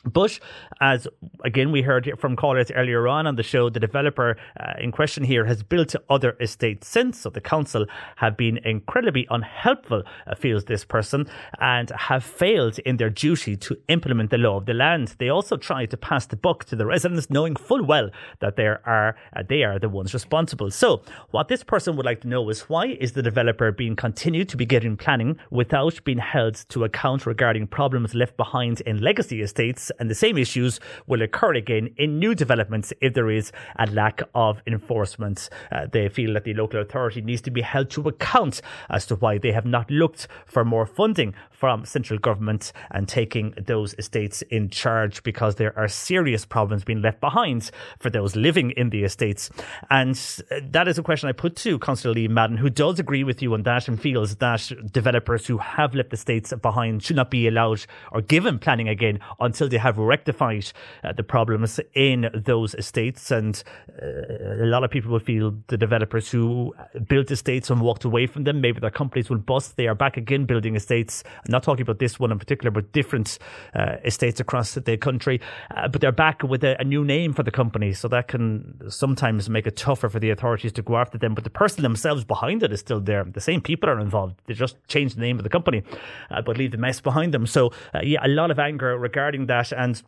But as again we heard from callers earlier on on the show, the developer uh, in question here has built other estates since. So the council have been incredibly unhelpful, uh, feels this person, and have failed in their duty to implement the law of the land. They also try to pass the buck to the residents, knowing full well that there are uh, they are the ones responsible. So what this person would like to know is why is the developer being continued to be getting planning without being held to account regarding problems left behind in legacy estates and the same issues will occur again in new developments if there is a lack of enforcement. Uh, they feel that the local authority needs to be held to account as to why they have not looked for more funding from central government and taking those estates in charge because there are serious problems being left behind for those living in the estates. And uh, that is a question I put to Councillor Liam Madden, who does agree with you on that and feels that developers who have left the estates behind should not be allowed or given planning again until they have rectified uh, the problems in those estates. And uh, a lot of people will feel the developers who built estates and walked away from them, maybe their companies will bust. They are back again building estates. I'm not talking about this one in particular, but different uh, estates across the country. Uh, but they're back with a, a new name for the company. So that can sometimes make it tougher for the authorities to go after them. But the person themselves behind it is still there. The same people are involved. They just changed the name of the company, uh, but leave the mess behind them. So, uh, yeah, a lot of anger regarding that. And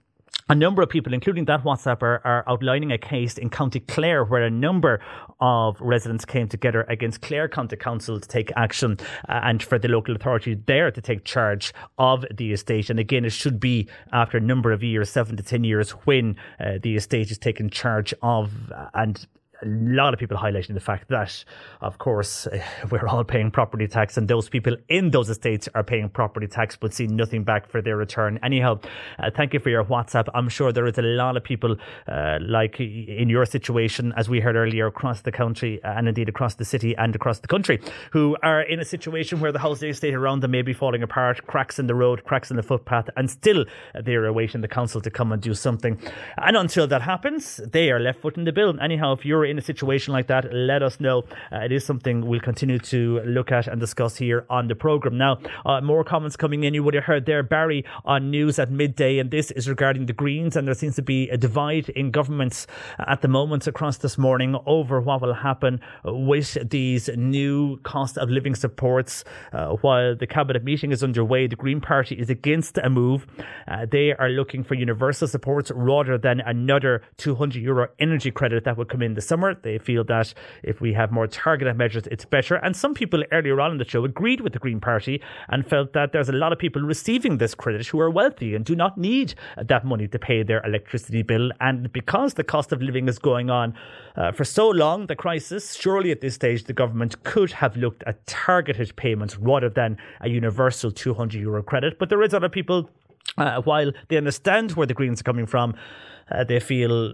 a number of people, including that WhatsApp, are, are, outlining a case in County Clare where a number of residents came together against Clare County Council to take action uh, and for the local authority there to take charge of the estate. And again, it should be after a number of years, seven to ten years, when uh, the estate is taken charge of uh, and a lot of people highlighting the fact that, of course, <laughs> we're all paying property tax, and those people in those estates are paying property tax but see nothing back for their return. Anyhow, uh, thank you for your WhatsApp. I'm sure there is a lot of people uh, like in your situation, as we heard earlier, across the country and indeed across the city and across the country, who are in a situation where the housing estate around them may be falling apart, cracks in the road, cracks in the footpath, and still they're awaiting the council to come and do something. And until that happens, they are left footing the bill. Anyhow, if you're in a situation like that, let us know. Uh, it is something we'll continue to look at and discuss here on the programme. Now, uh, more comments coming in. You would have heard there Barry on news at midday, and this is regarding the Greens. And there seems to be a divide in governments at the moment across this morning over what will happen with these new cost of living supports. Uh, while the cabinet meeting is underway, the Green Party is against a move. Uh, they are looking for universal supports rather than another 200 euro energy credit that would come in the summer summer. They feel that if we have more targeted measures, it's better. And some people earlier on in the show agreed with the Green Party and felt that there's a lot of people receiving this credit who are wealthy and do not need that money to pay their electricity bill. And because the cost of living is going on uh, for so long, the crisis, surely at this stage, the government could have looked at targeted payments rather than a universal 200 euro credit. But there is other people, uh, while they understand where the Greens are coming from, uh, they feel uh,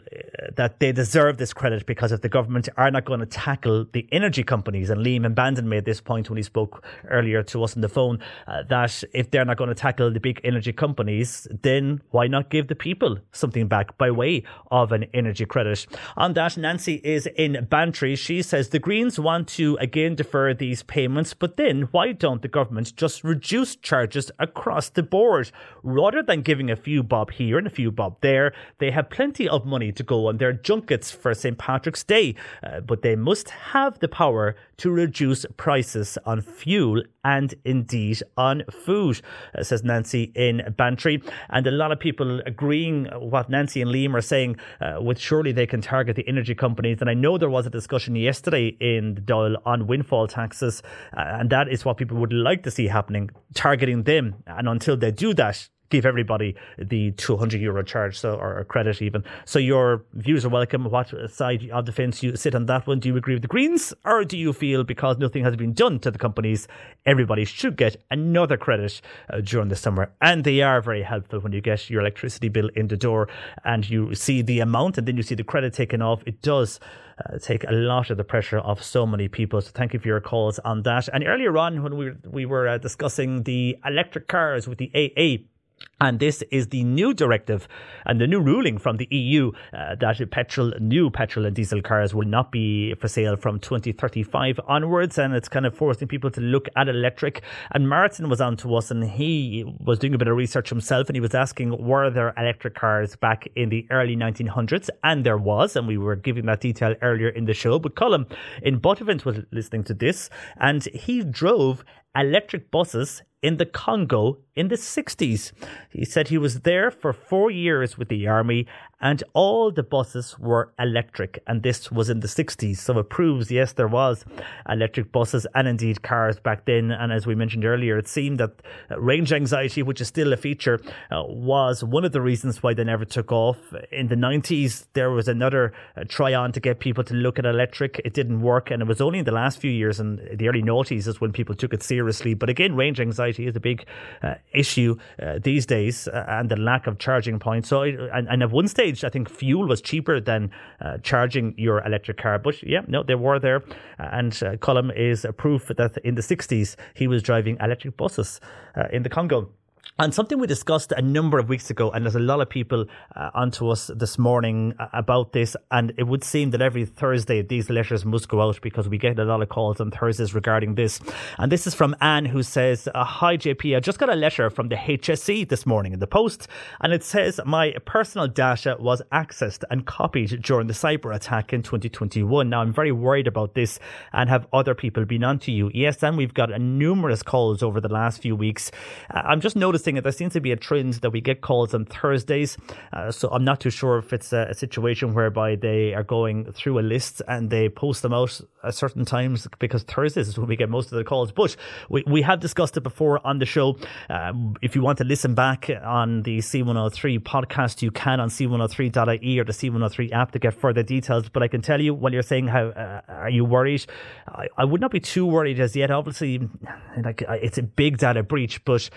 that they deserve this credit because if the government are not going to tackle the energy companies, and Liam Bandon made this point when he spoke earlier to us on the phone, uh, that if they're not going to tackle the big energy companies, then why not give the people something back by way of an energy credit? On that, Nancy is in Bantry. She says the Greens want to again defer these payments, but then why don't the government just reduce charges across the board rather than giving a few bob here and a few bob there? They have have plenty of money to go on their junkets for St. Patrick's Day, uh, but they must have the power to reduce prices on fuel and indeed on food, uh, says Nancy in Bantry. And a lot of people agreeing what Nancy and Liam are saying, uh, with surely they can target the energy companies. And I know there was a discussion yesterday in the Dáil on windfall taxes, uh, and that is what people would like to see happening, targeting them. And until they do that, give everybody the 200 euro charge so or credit even. So your views are welcome. What side of the fence you sit on that one? Do you agree with the greens or do you feel because nothing has been done to the companies everybody should get another credit uh, during the summer? And they are very helpful when you get your electricity bill in the door and you see the amount and then you see the credit taken off. It does uh, take a lot of the pressure off so many people. So thank you for your calls on that. And earlier on, when we we were uh, discussing the electric cars with the AA and this is the new directive and the new ruling from the EU uh, that petrol, new petrol and diesel cars will not be for sale from 2035 onwards. And it's kind of forcing people to look at electric. And Martin was on to us and he was doing a bit of research himself and he was asking, were there electric cars back in the early 1900s? And there was. And we were giving that detail earlier in the show. But Colin in Buttevant was listening to this and he drove electric buses in the Congo in the 60s. He said he was there for four years with the army and all the buses were electric. And this was in the 60s. So it proves, yes, there was electric buses and indeed cars back then. And as we mentioned earlier, it seemed that range anxiety, which is still a feature, uh, was one of the reasons why they never took off. In the 90s, there was another uh, try on to get people to look at electric. It didn't work. And it was only in the last few years and the early noughties is when people took it seriously. But again, range anxiety is a big uh, issue uh, these days uh, and the lack of charging points. So, and, and at one stage, I think fuel was cheaper than uh, charging your electric car. But yeah, no, they were there. And uh, is a proof that in the 60s he was driving electric buses uh, in the Congo. And something we discussed a number of weeks ago, and there's a lot of people uh, onto us this morning uh, about this. And it would seem that every Thursday these letters must go out because we get a lot of calls on Thursdays regarding this. And this is from Anne, who says, uh, "Hi JP, I just got a letter from the HSE this morning in the post, and it says my personal data was accessed and copied during the cyber attack in 2021. Now I'm very worried about this, and have other people been onto you? Yes, and we've got numerous calls over the last few weeks. Uh, I'm just noticing." There seems to be a trend that we get calls on Thursdays. Uh, so I'm not too sure if it's a, a, situation whereby they are going through a list and they post them out at certain times because Thursdays is when we get most of the calls. But we, we have discussed it before on the show. Um, if you want to listen back on the C103 podcast, you can on c103.ie or the C103 app to get further details. But I can tell you, when you're saying how uh, are you worried, I, I would not be too worried as yet. Obviously, like it's a big data breach, but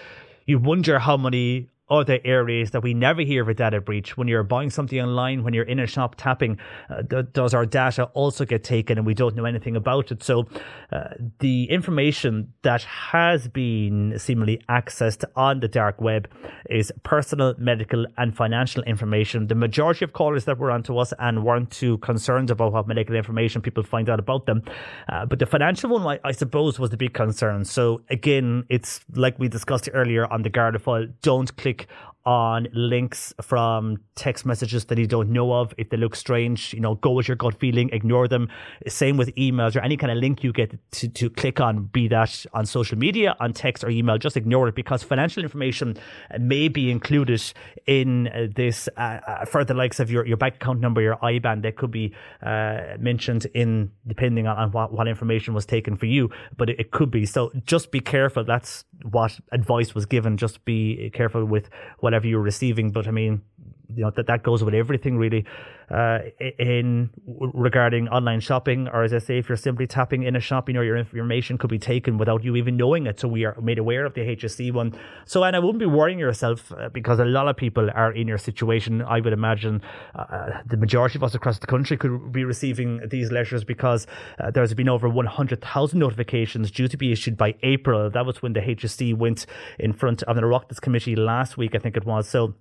you wonder how many other areas that we never hear of a data breach. When you're buying something online, when you're in a shop tapping, uh, th- does our data also get taken and we don't know anything about it? So uh, the information that has been seemingly accessed on the dark web is personal, medical, and financial information. The majority of callers that were onto us and weren't too concerned about what medical information people find out about them. Uh, but the financial one, I, I, suppose, was the big concern. So again, it's like we discussed earlier on the Garda file. Don't click like on links from text messages that you don't know of. If they look strange, you know, go with your gut feeling, ignore them. Same with emails or any kind of link you get to, to click on, be that on social media, on text or email, just ignore it because financial information may be included in uh, this uh, uh, for the likes of your, your bank account number, your IBAN that could be uh, mentioned in depending on, on what, what information was taken for you, but it, it could be. So just be careful. That's what advice was given. Just be careful with whatever you're receiving. But I mean, you know that that goes with everything really. Uh, in regarding online shopping or as I say if you're simply tapping in a shop you know your information could be taken without you even knowing it. So we are made aware of the HSE one. So and I wouldn't be worrying yourself uh, because a lot of people are in your situation. I would imagine uh, uh the majority of us across the country could be receiving these letters because uh, there's been over 100,000 notifications due to be issued by April. That was when the HSE went in front of the Oireachtas committee last week I think it was. So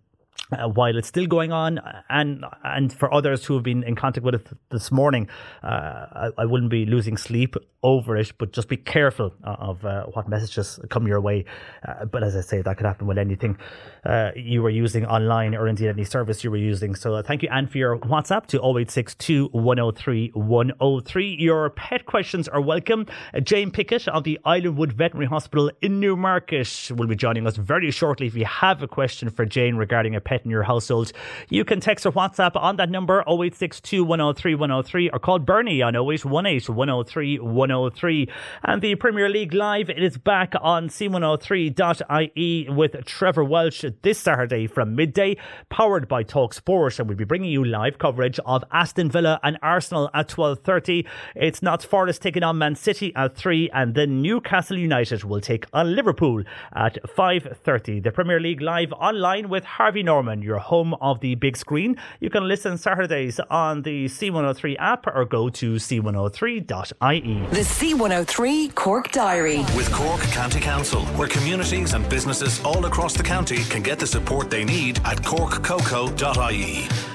uh, while it's still going on, and and for others who have been in contact with it this morning, uh, I, I, wouldn't be losing sleep over it, but just be careful of uh, what messages come your way. Uh, but as I say, that could happen with anything uh, you were using online or indeed any service you were using. So uh, thank you, Anne, for your WhatsApp to 0862 103 103. Your pet questions are welcome. Jane Pickett of the Islandwood Veterinary Hospital in Newmarket will be joining us very shortly. If you have a question for Jane regarding a pet in your household, you can text or WhatsApp on that number 0862 103 103 or call Bernie on 0818 103 103. And the Premier League Live, it is back on c103.ie with Trevor Welsh this Saturday from midday, powered by Talk Sport, and we'll be bringing you live coverage of Aston Villa and Arsenal at 12.30. It's not Forest taking on Man City at 3, and then Newcastle United will take on Liverpool at 5.30. The Premier League Live online with Harvey your home of the big screen. You can listen Saturdays on the C103 app or go to c103.ie.
The C103 Cork Diary.
With Cork County Council, where communities and businesses all across the county can get the support they need at corkcoco.ie.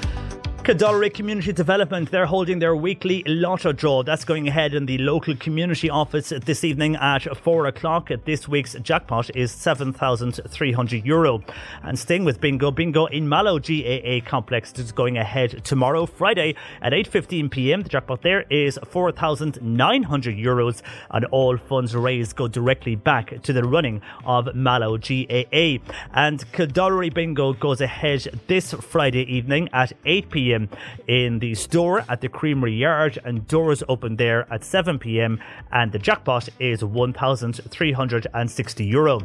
Kildorrery Community Development, they're holding their weekly lotto draw. That's going ahead in the local community office this evening at 4 o'clock. This week's jackpot is 7,300 euro. And staying with Bingo, Bingo in Mallow GAA Complex is going ahead tomorrow, Friday at 8.15pm. The jackpot there is 4,900 euros and all funds raised go directly back to the running of Mallow GAA. And Kildorrery Bingo goes ahead this Friday evening at 8pm in the store at the Creamery Yard, and doors open there at 7 pm. And the jackpot is 1,360 euro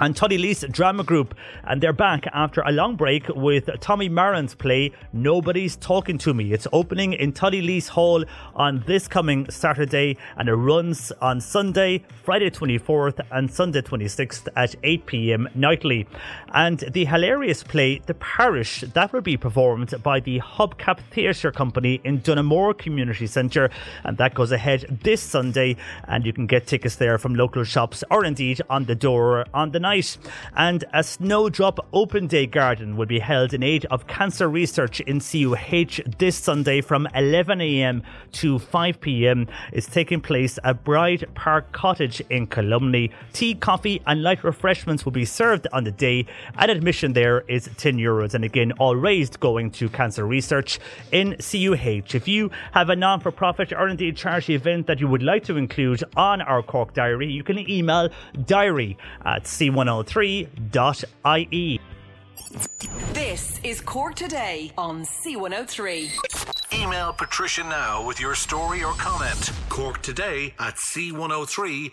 and Toddy Lee's Drama Group, and they're back after a long break with Tommy Marin's play Nobody's Talking to Me. It's opening in Toddy Lee's Hall on this coming Saturday, and it runs on Sunday, Friday 24th, and Sunday 26th at 8 pm nightly. And the hilarious play The Parish that will be performed by the Hubcap Theatre Company in Dunamore Community Centre, and that goes ahead this Sunday, and you can get tickets there from local shops or indeed on the door on the night. And a Snowdrop Open Day Garden will be held in aid of cancer research in CUH this Sunday from 11am to 5pm. It's taking place at Bride Park Cottage in Columney. Tea, coffee, and light refreshments will be served on the day, and admission there is 10 euros. And again, all raised going to cancer research in CUH. If you have a non for profit or indeed charity event that you would like to include on our Cork Diary, you can email diary at c103.ie.
This is Cork Today on C103.
Email Patricia now with your story or comment. Cork today at c103.ie.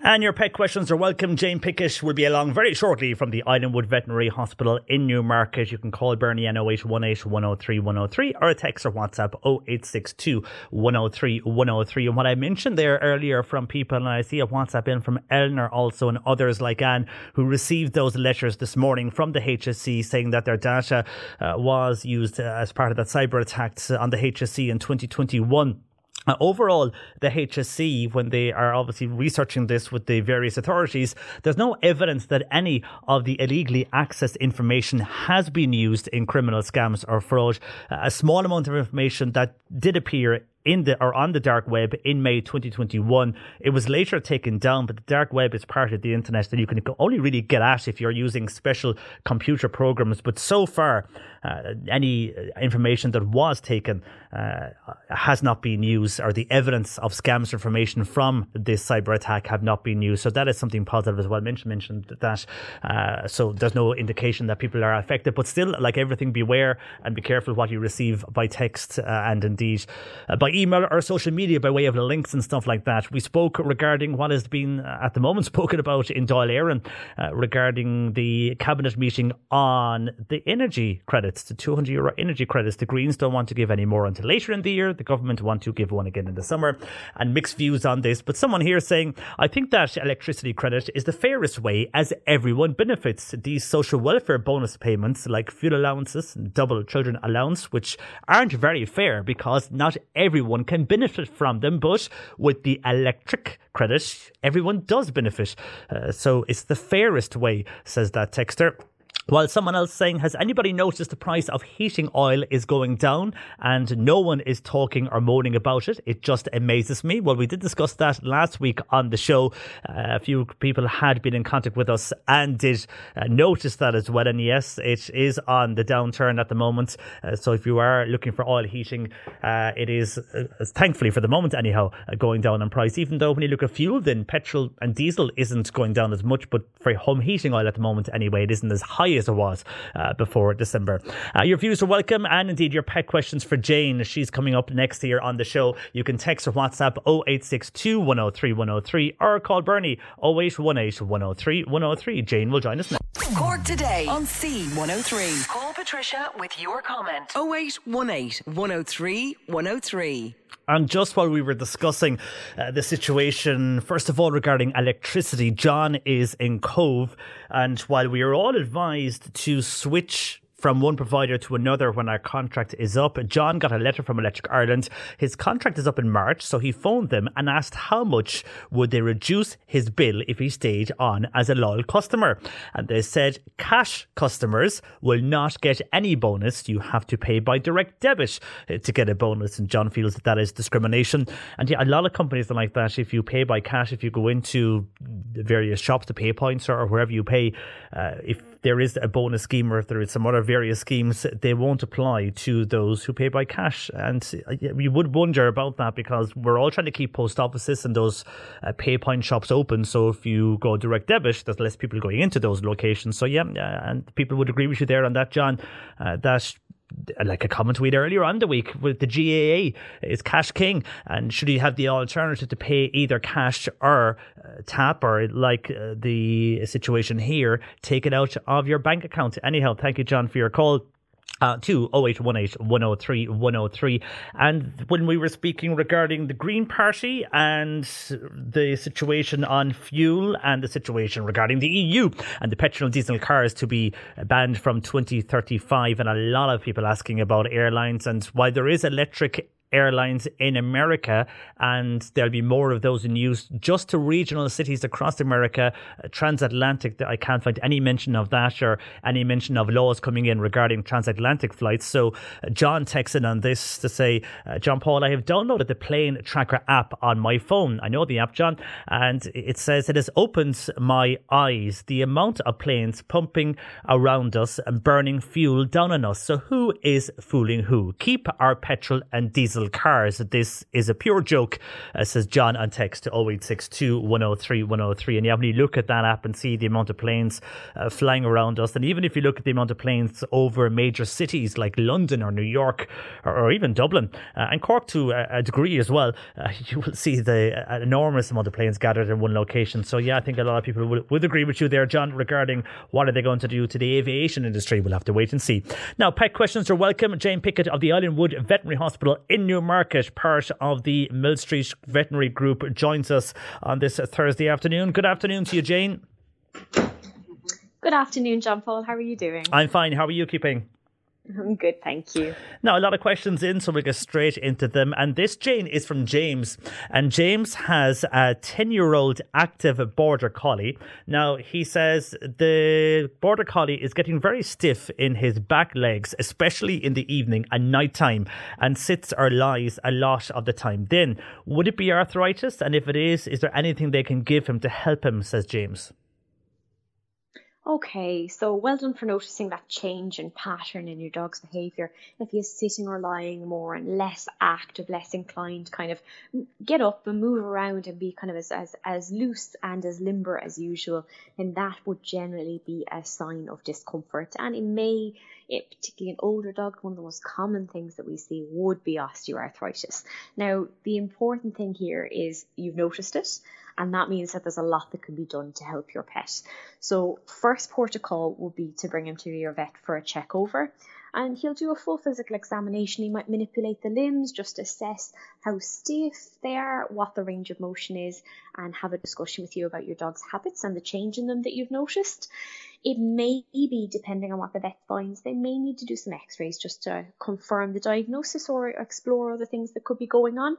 And your pet questions are welcome. Jane Pickett will be along very shortly from the Islandwood Veterinary Hospital in Newmarket. You can call Bernie on 0818 103 103 or a text or WhatsApp 0862 103 103. And what I mentioned there earlier from people, and I see a WhatsApp in from Eleanor also and others like Anne who received those letters this morning from the HSE saying that their data uh, was used uh, as part of that cyber attack on the HSE in 2021. Uh, overall, the HSE, when they are obviously researching this with the various authorities, there's no evidence that any of the illegally accessed information has been used in criminal scams or fraud. Uh, a small amount of information that did appear in the or on the dark web in May 2021. It was later taken down, but the dark web is part of the internet that you can only really get at if you're using special computer programs. But so far, uh, any information that was taken uh, has not been used, or the evidence of scams information from this cyber attack have not been used. So that is something positive as well. Mentioned mentioned that. Uh, so there's no indication that people are affected, but still, like everything, beware and be careful what you receive by text uh, and indeed uh, by email or social media by way of links and stuff like that. We spoke regarding what has been uh, at the moment <laughs> spoken about in Dáil Éireann regarding the cabinet meeting on the energy credits, the 200 euro energy credits. The Greens don't want to give any more until later in the year. The government want to give one again in the summer, and mixed views on this. But someone here saying, I think that electricity credit is the fairest way as everyone benefits. These social welfare bonus payments, like fuel allowances and double children allowance, which aren't very fair because not everyone can benefit from them. But with the electric credit, everyone does benefit. Uh, so it's the fairest way, says that texter. While someone else saying, has anybody noticed the price of heating oil is going down and no one is talking or moaning about it? It just amazes me. Well, we did discuss that last week on the show. Uh, a few people had been in contact with us and did uh, notice that as well. And yes, it is on the downturn at the moment. Uh, so if you are looking for oil heating, uh, it is, uh, thankfully for the moment anyhow, uh, going down in price. Even though when you look at fuel, then petrol and diesel isn't going down as much, but for home heating oil at the moment anyway, it isn't as high as it was uh, before December. Uh, your views are welcome and indeed your pet questions for Jane. She's coming up next here on the show. You can text or WhatsApp 0862 103 103 or call Bernie 0818 103 103. Jane will join us next.
Cork Today on C103. Call Patricia with your comment. 0818 103 103.
And just while we were discussing uh, the situation, first of all, regarding electricity, John is in Cobh. And while we are all advised to switch from one provider to another when our contract is up. John got a letter from Electric Ireland. His contract is up in March, so he phoned them and asked how much would they reduce his bill if he stayed on as a loyal customer. And they said cash customers will not get any bonus. You have to pay by direct debit to get a bonus. And John feels that that is discrimination. And yeah, a lot of companies are like that. If you pay by cash, if you go into various shops, the pay points or wherever you pay, uh, if there is a bonus scheme or if there is some other various schemes, they won't apply to those who pay by cash. And you would wonder about that because we're all trying to keep post offices and those uh, pay point shops open. So if you go direct debit, there's less people going into those locations. So yeah, and people would agree with you there on that, John. Uh, that like a comment we had earlier on the week with the GAA is cash king. And should you have the alternative to pay either cash or uh, tap or like uh, the situation here take it out of your bank account? Anyhow thank you John for your call uh, to 0818 103 103. And when we were speaking regarding the Green Party and the situation on fuel and the situation regarding the EU and the petrol and diesel cars to be banned from 2035, and a lot of people asking about airlines. And why there is electric airlines in America, and there'll be more of those in use just to regional cities across America. Uh, transatlantic, I can't find any mention of that or any mention of laws coming in regarding transatlantic flights. So, uh, John texted on this to say, uh, John Paul, I have downloaded the plane tracker app on my phone. I know the app, John, and it says it has opened my eyes. The amount of planes pumping around us and burning fuel down on us. So, who is fooling who? Keep our petrol and diesel diesel cars. This is a pure joke, uh, says John on text to 0862 103 103. And you have when you look at that app and see the amount of planes uh, flying around us, and even if you look at the amount of planes over major cities like London or New York or, or even Dublin uh, and Cork to a, a degree as well, uh, <laughs> you will see the uh, enormous amount of planes gathered in one location. So, yeah, I think a lot of people would, would agree with you there, John, regarding what are they going to do to the aviation industry. We'll have to wait and see. Now, pet questions are welcome. Jane Pickett of the Islandwood Veterinary Hospital in Newmarket, part of the Mill Street Veterinary Group, joins us on this Thursday afternoon. Good afternoon to you, Jane.
Good afternoon, John Paul. How are you doing?
I'm fine. How are you keeping?
I'm good, thank you.
Now, a lot of questions in, so we'll get straight into them. And this, Jane, is from James. And James has a 10 year old active border collie. Now, he says the border collie is getting very stiff in his back legs, especially in the evening and nighttime, and sits or lies a lot of the time. Then, would it be arthritis? And if it is, is there anything they can give him to help him, says James?
Okay, so well done for noticing that change in pattern in your dog's behaviour. If he is sitting or lying more and less active, less inclined to kind of get up and move around and be kind of as, as, as loose and as limber as usual, then that would generally be a sign of discomfort. And it may, it, particularly in older dogs, one of the most common things that we see would be osteoarthritis. Now, the important thing here is you've noticed it and that means that there's a lot that can be done to help your pet. So, first call would be to bring him to your vet for a check over, and he'll do a full physical examination. He might manipulate the limbs, just assess how stiff they are, what the range of motion is, and have a discussion with you about your dog's habits and the change in them that you've noticed. It may be, depending on what the vet finds, they may need to do some x rays just to confirm the diagnosis or explore other things that could be going on.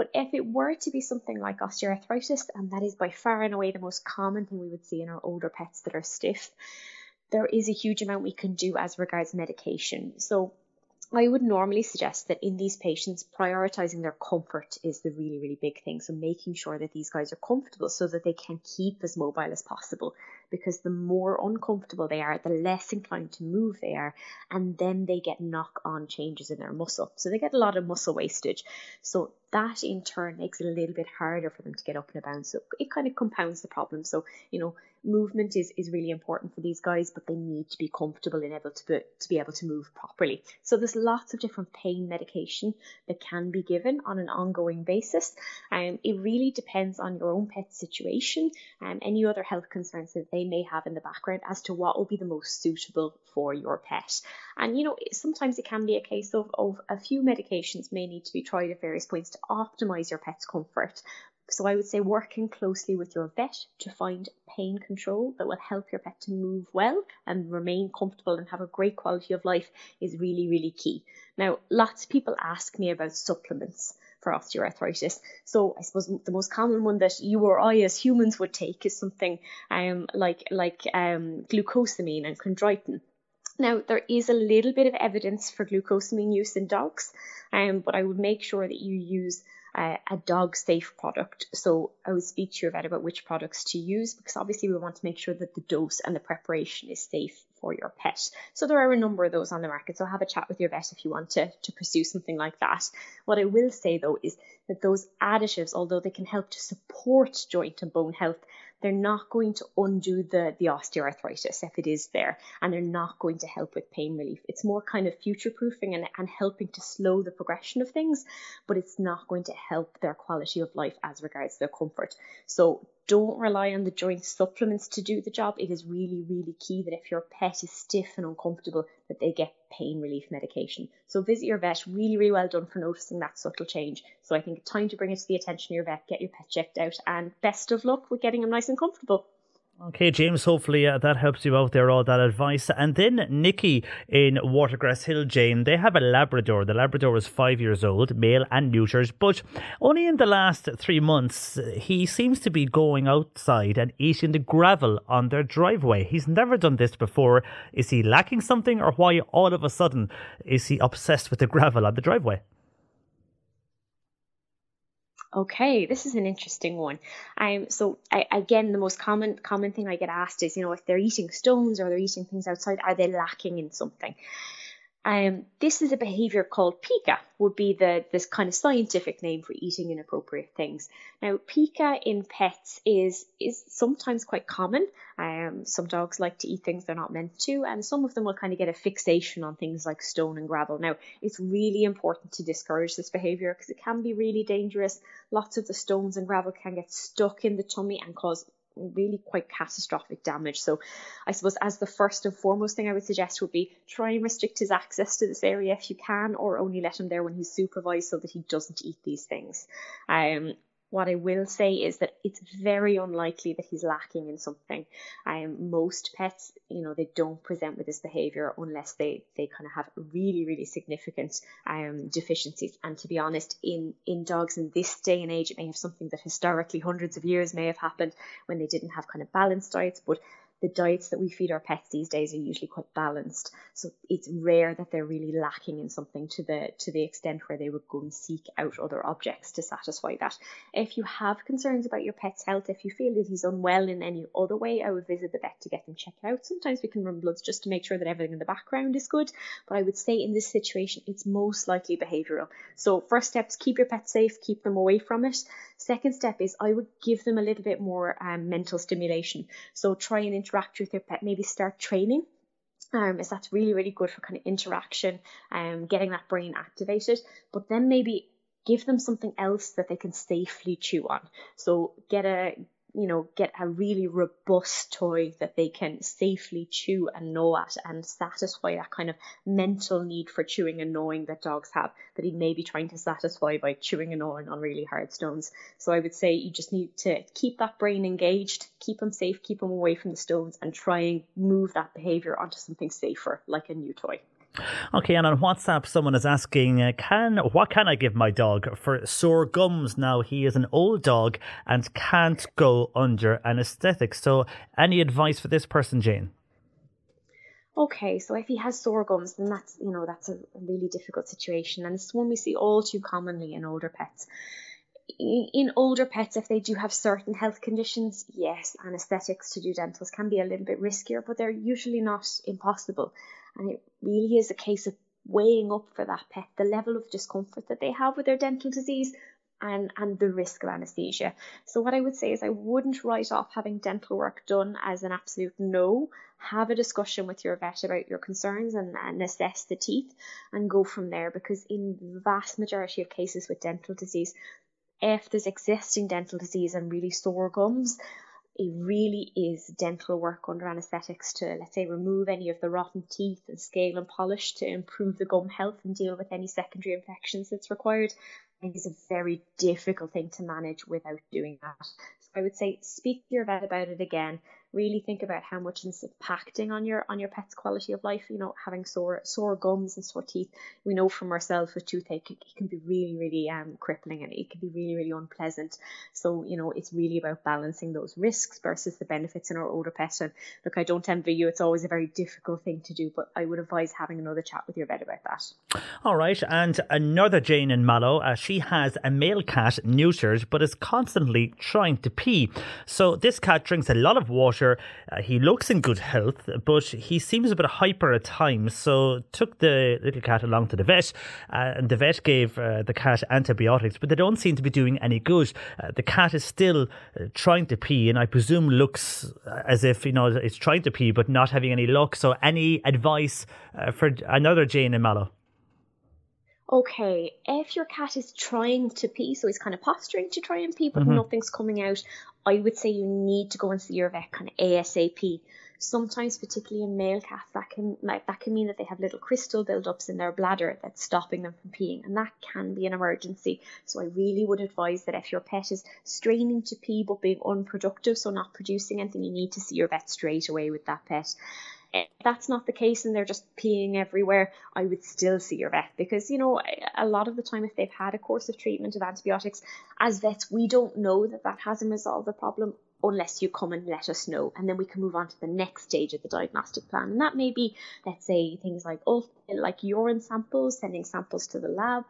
But if it were to be something like osteoarthritis, and that is by far and away the most common thing we would see in our older pets that are stiff, there is a huge amount we can do as regards medication. So I would normally suggest that in these patients, prioritizing their comfort is the really, really big thing. So making sure that these guys are comfortable so that they can keep as mobile as possible. Because the more uncomfortable they are, the less inclined to move they are, and then they get knock on changes in their muscle. So they get a lot of muscle wastage. So that in turn makes it a little bit harder for them to get up and about. So it kind of compounds the problem. So, you know, movement is, is really important for these guys, but they need to be comfortable and able to be, to be able to move properly. So there's lots of different pain medication that can be given on an ongoing basis. Um, it really depends on your own pet's situation and any other health concerns that they may have in the background as to what will be the most suitable for your pet. And you know, sometimes it can be a case of, of a few medications may need to be tried at various points to optimize your pet's comfort. So I would say working closely with your vet to find pain control that will help your pet to move well and remain comfortable and have a great quality of life is really, really key. Now, lots of people ask me about supplements for osteoarthritis. So I suppose the most common one that you or I as humans would take is something um, like like um, glucosamine and chondroitin. Now, there is a little bit of evidence for glucosamine use in dogs, um, but I would make sure that you use uh, a dog safe product. So I would speak to your vet about which products to use because obviously we want to make sure that the dose and the preparation is safe for your pet. So there are a number of those on the market. So have a chat with your vet if you want to, to pursue something like that. What I will say though is that those additives, although they can help to support joint and bone health, they're not going to undo the, the osteoarthritis if it is there, and they're not going to help with pain relief. It's more kind of future proofing and, and helping to slow the progression of things, but it's not going to help their quality of life as regards their comfort. So don't rely on the joint supplements to do the job. It is really, really key that if your pet is stiff and uncomfortable, that they get pain relief medication. So visit your vet. Really, really well done for noticing that subtle change. So I think it's time to bring it to the attention of your vet, get your pet checked out, and best of luck with getting them nice and comfortable.
Okay, James, hopefully uh, that helps you out there, all that advice. And then Nikki in Watergrass Hill, Jane, they have a Labrador. The Labrador is five years old, male and neutered, but only in the last three months, he seems to be going outside and eating the gravel on their driveway. He's never done this before. Is he lacking something, or why all of a sudden is he obsessed with the gravel on the driveway?
Okay, this is an interesting one. Um, so I, again, the most common common thing I get asked is, you know, if they're eating stones or they're eating things outside, are they lacking in something? Um, this is a behavior called pica, would be the this kind of scientific name for eating inappropriate things. Now, pica in pets is is sometimes quite common. Um, some dogs like to eat things they're not meant to, and some of them will kind of get a fixation on things like stone and gravel. Now, it's really important to discourage this behavior because it can be really dangerous. Lots of the stones and gravel can get stuck in the tummy and cause really quite catastrophic damage. So I suppose as the first and foremost thing I would suggest would be try and restrict his access to this area if you can, or only let him there when he's supervised so that he doesn't eat these things. Um, what I will say is that it's very unlikely that he's lacking in something. Um, most pets, you know, they don't present with this behavior unless they, they kind of have really, really significant um, deficiencies. And to be honest, in, in dogs in this day and age, it may have something that historically hundreds of years may have happened when they didn't have kind of balanced diets, but the diets that we feed our pets these days are usually quite balanced. So it's rare that they're really lacking in something to the to the extent where they would go and seek out other objects to satisfy that. If you have concerns about your pet's health, if you feel that he's unwell in any other way, I would visit the vet to get them checked out. Sometimes we can run bloods just to make sure that everything in the background is good. But I would say in this situation, it's most likely behavioural. So first steps, keep your pet safe, keep them away from it. Second step is I would give them a little bit more um, mental stimulation. So try and interact with your pet, maybe start training. Um, as that's really, really good for kind of interaction and um, getting that brain activated. But then maybe give them something else that they can safely chew on. So get a you know, get a really robust toy that they can safely chew and gnaw at and satisfy that kind of mental need for chewing and gnawing that dogs have that he may be trying to satisfy by chewing and gnawing on really hard stones. So I would say you just need to keep that brain engaged, keep him safe, keep him away from the stones, and try and move that behavior onto something safer like a new toy.
Okay, and on WhatsApp, someone is asking, uh, "Can what can I give my dog for sore gums?" Now he is an old dog and can't go under anaesthetic. So, any advice for this person, Jane?
Okay, so if he has sore gums, then that's you know that's a really difficult situation, and it's one we see all too commonly in older pets in older pets, if they do have certain health conditions, yes, anaesthetics to do dentals can be a little bit riskier, but they're usually not impossible. And it really is a case of weighing up for that pet the level of discomfort that they have with their dental disease and, and the risk of anaesthesia. So, what I would say is, I wouldn't write off having dental work done as an absolute no. Have a discussion with your vet about your concerns and, and assess the teeth and go from there because, in the vast majority of cases with dental disease, if there's existing dental disease and really sore gums, it really is dental work under anaesthetics to, let's say, remove any of the rotten teeth and scale and polish to improve the gum health and deal with any secondary infections that's required. It is a very difficult thing to manage without doing that. So I would say speak to your vet about it again really think about how much it's impacting on your on your pet's quality of life. You know, having sore sore gums and sore teeth. We know from ourselves with toothache, it, it can be really really um crippling and it can be really really unpleasant. So you know, it's really about balancing those risks versus the benefits in our older pet. And look, I don't envy you. It's always a very difficult thing to do, but I would advise having another chat with your vet about that.
All right, and another Jane in Mallow. Uh, she has a male cat neutered, but is constantly trying to pee. So this cat drinks a lot of water uh, he looks in good health, but he seems a bit hyper at times. So took the little cat along to the vet, uh, and the vet gave uh, the cat antibiotics, but they don't seem to be doing any good. Uh, the cat is still uh, trying to pee, and I presume looks as if you know it's trying to pee, but not having any luck. So any advice uh, for another Jane in Mallow?
Okay, if your cat is trying to pee, so he's kind of posturing to try and pee, but
Mhm.
nothing's coming out, I would say you need to go and see your vet kind of ASAP. Sometimes, particularly in male cats, that can like that can mean that they have little crystal buildups in their bladder that's stopping them from peeing, and that can be an emergency. So I really would advise that if your pet is straining to pee but being unproductive, so not producing anything, you need to see your vet straight away with that pet. If that's not the case and they're just peeing everywhere, I would still see your vet because, you know, a lot of the time, if they've had a course of treatment of antibiotics, as vets, we don't know that that hasn't resolved the problem unless you come and let us know. And then we can move on to the next stage of the diagnostic plan. And that may be, let's say, things like, oh, like urine samples, sending samples to the lab,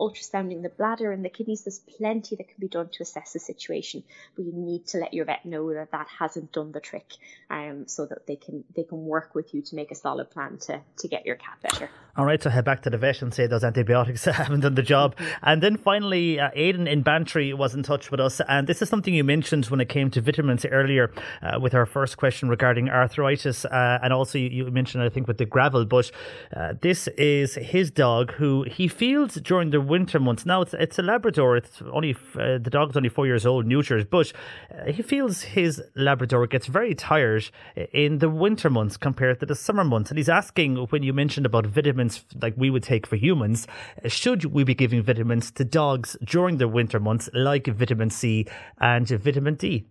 ultrasounding the bladder and the kidneys. There's plenty that can be done to assess the situation, but you need to let your vet know that that hasn't done the trick, um, so that they can they can work with you to make a solid plan to to get your cat better.
All right, so head back to the vet and say those antibiotics <laughs> haven't done the job.
Mm-hmm.
And then finally, uh, Aidan in Bantry was in touch with us, and this is something you mentioned when it came to vitamins earlier uh, with our first question regarding arthritis, uh, and also you, you mentioned I think with the gravel. But uh, this is his dog who he feels during the winter months. Now it's it's a Labrador. It's only uh, the dog's only four years old, neutered, but uh, he feels his Labrador gets very tired in the winter months compared to the summer months. And he's asking when you mentioned about vitamins like we would take for humans, uh, should we be giving vitamins to dogs during the winter months, like vitamin C and vitamin D?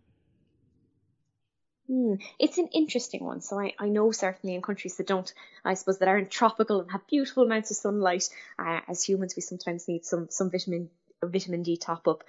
Hmm. It's an interesting one. So I, I know certainly in countries that don't, I suppose, that aren't tropical and have beautiful amounts of sunlight, uh, as humans we sometimes need some some vitamin vitamin D top up.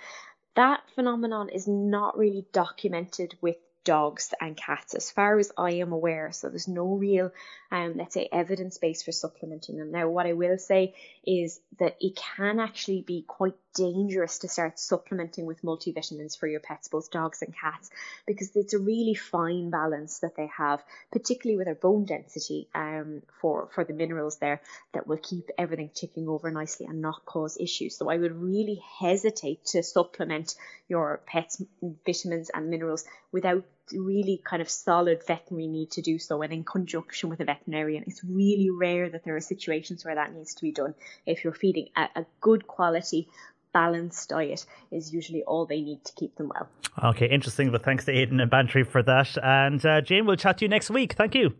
That phenomenon is not really documented with dogs and cats as far as I am aware. So there's no real, um, let's say, evidence base for supplementing them. Now, what I will say is that it can actually be quite dangerous to start supplementing with multivitamins for your pets, both dogs and cats, because it's a really fine balance that they have, particularly with their bone density um, for, for the minerals there that will keep everything ticking over nicely and not cause issues. So I would really hesitate to supplement your pet's vitamins and minerals without really kind of solid veterinary need to do so and in conjunction with a veterinarian. It's really rare that there are situations where that needs to be done. If you're feeding a, a good quality, balanced diet is usually all they need to keep them well.
Okay, interesting. But thanks to Aidan and Bantry for that. And uh, Jane, we'll chat to you next week. Thank you.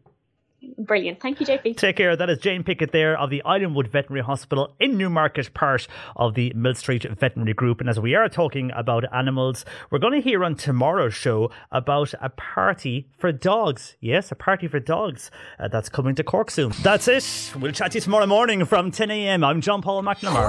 Brilliant. Thank you, JP.
Take care. That is Jane Pickett there of the Islandwood Veterinary Hospital in Newmarket, part of the Millstreet Veterinary Group. And as we are talking about animals, we're going to hear on tomorrow's show about a party for dogs. Yes, a party for dogs uh, that's coming to Cork soon. That's it. We'll chat to you tomorrow morning from 10 a.m. I'm John Paul McNamara.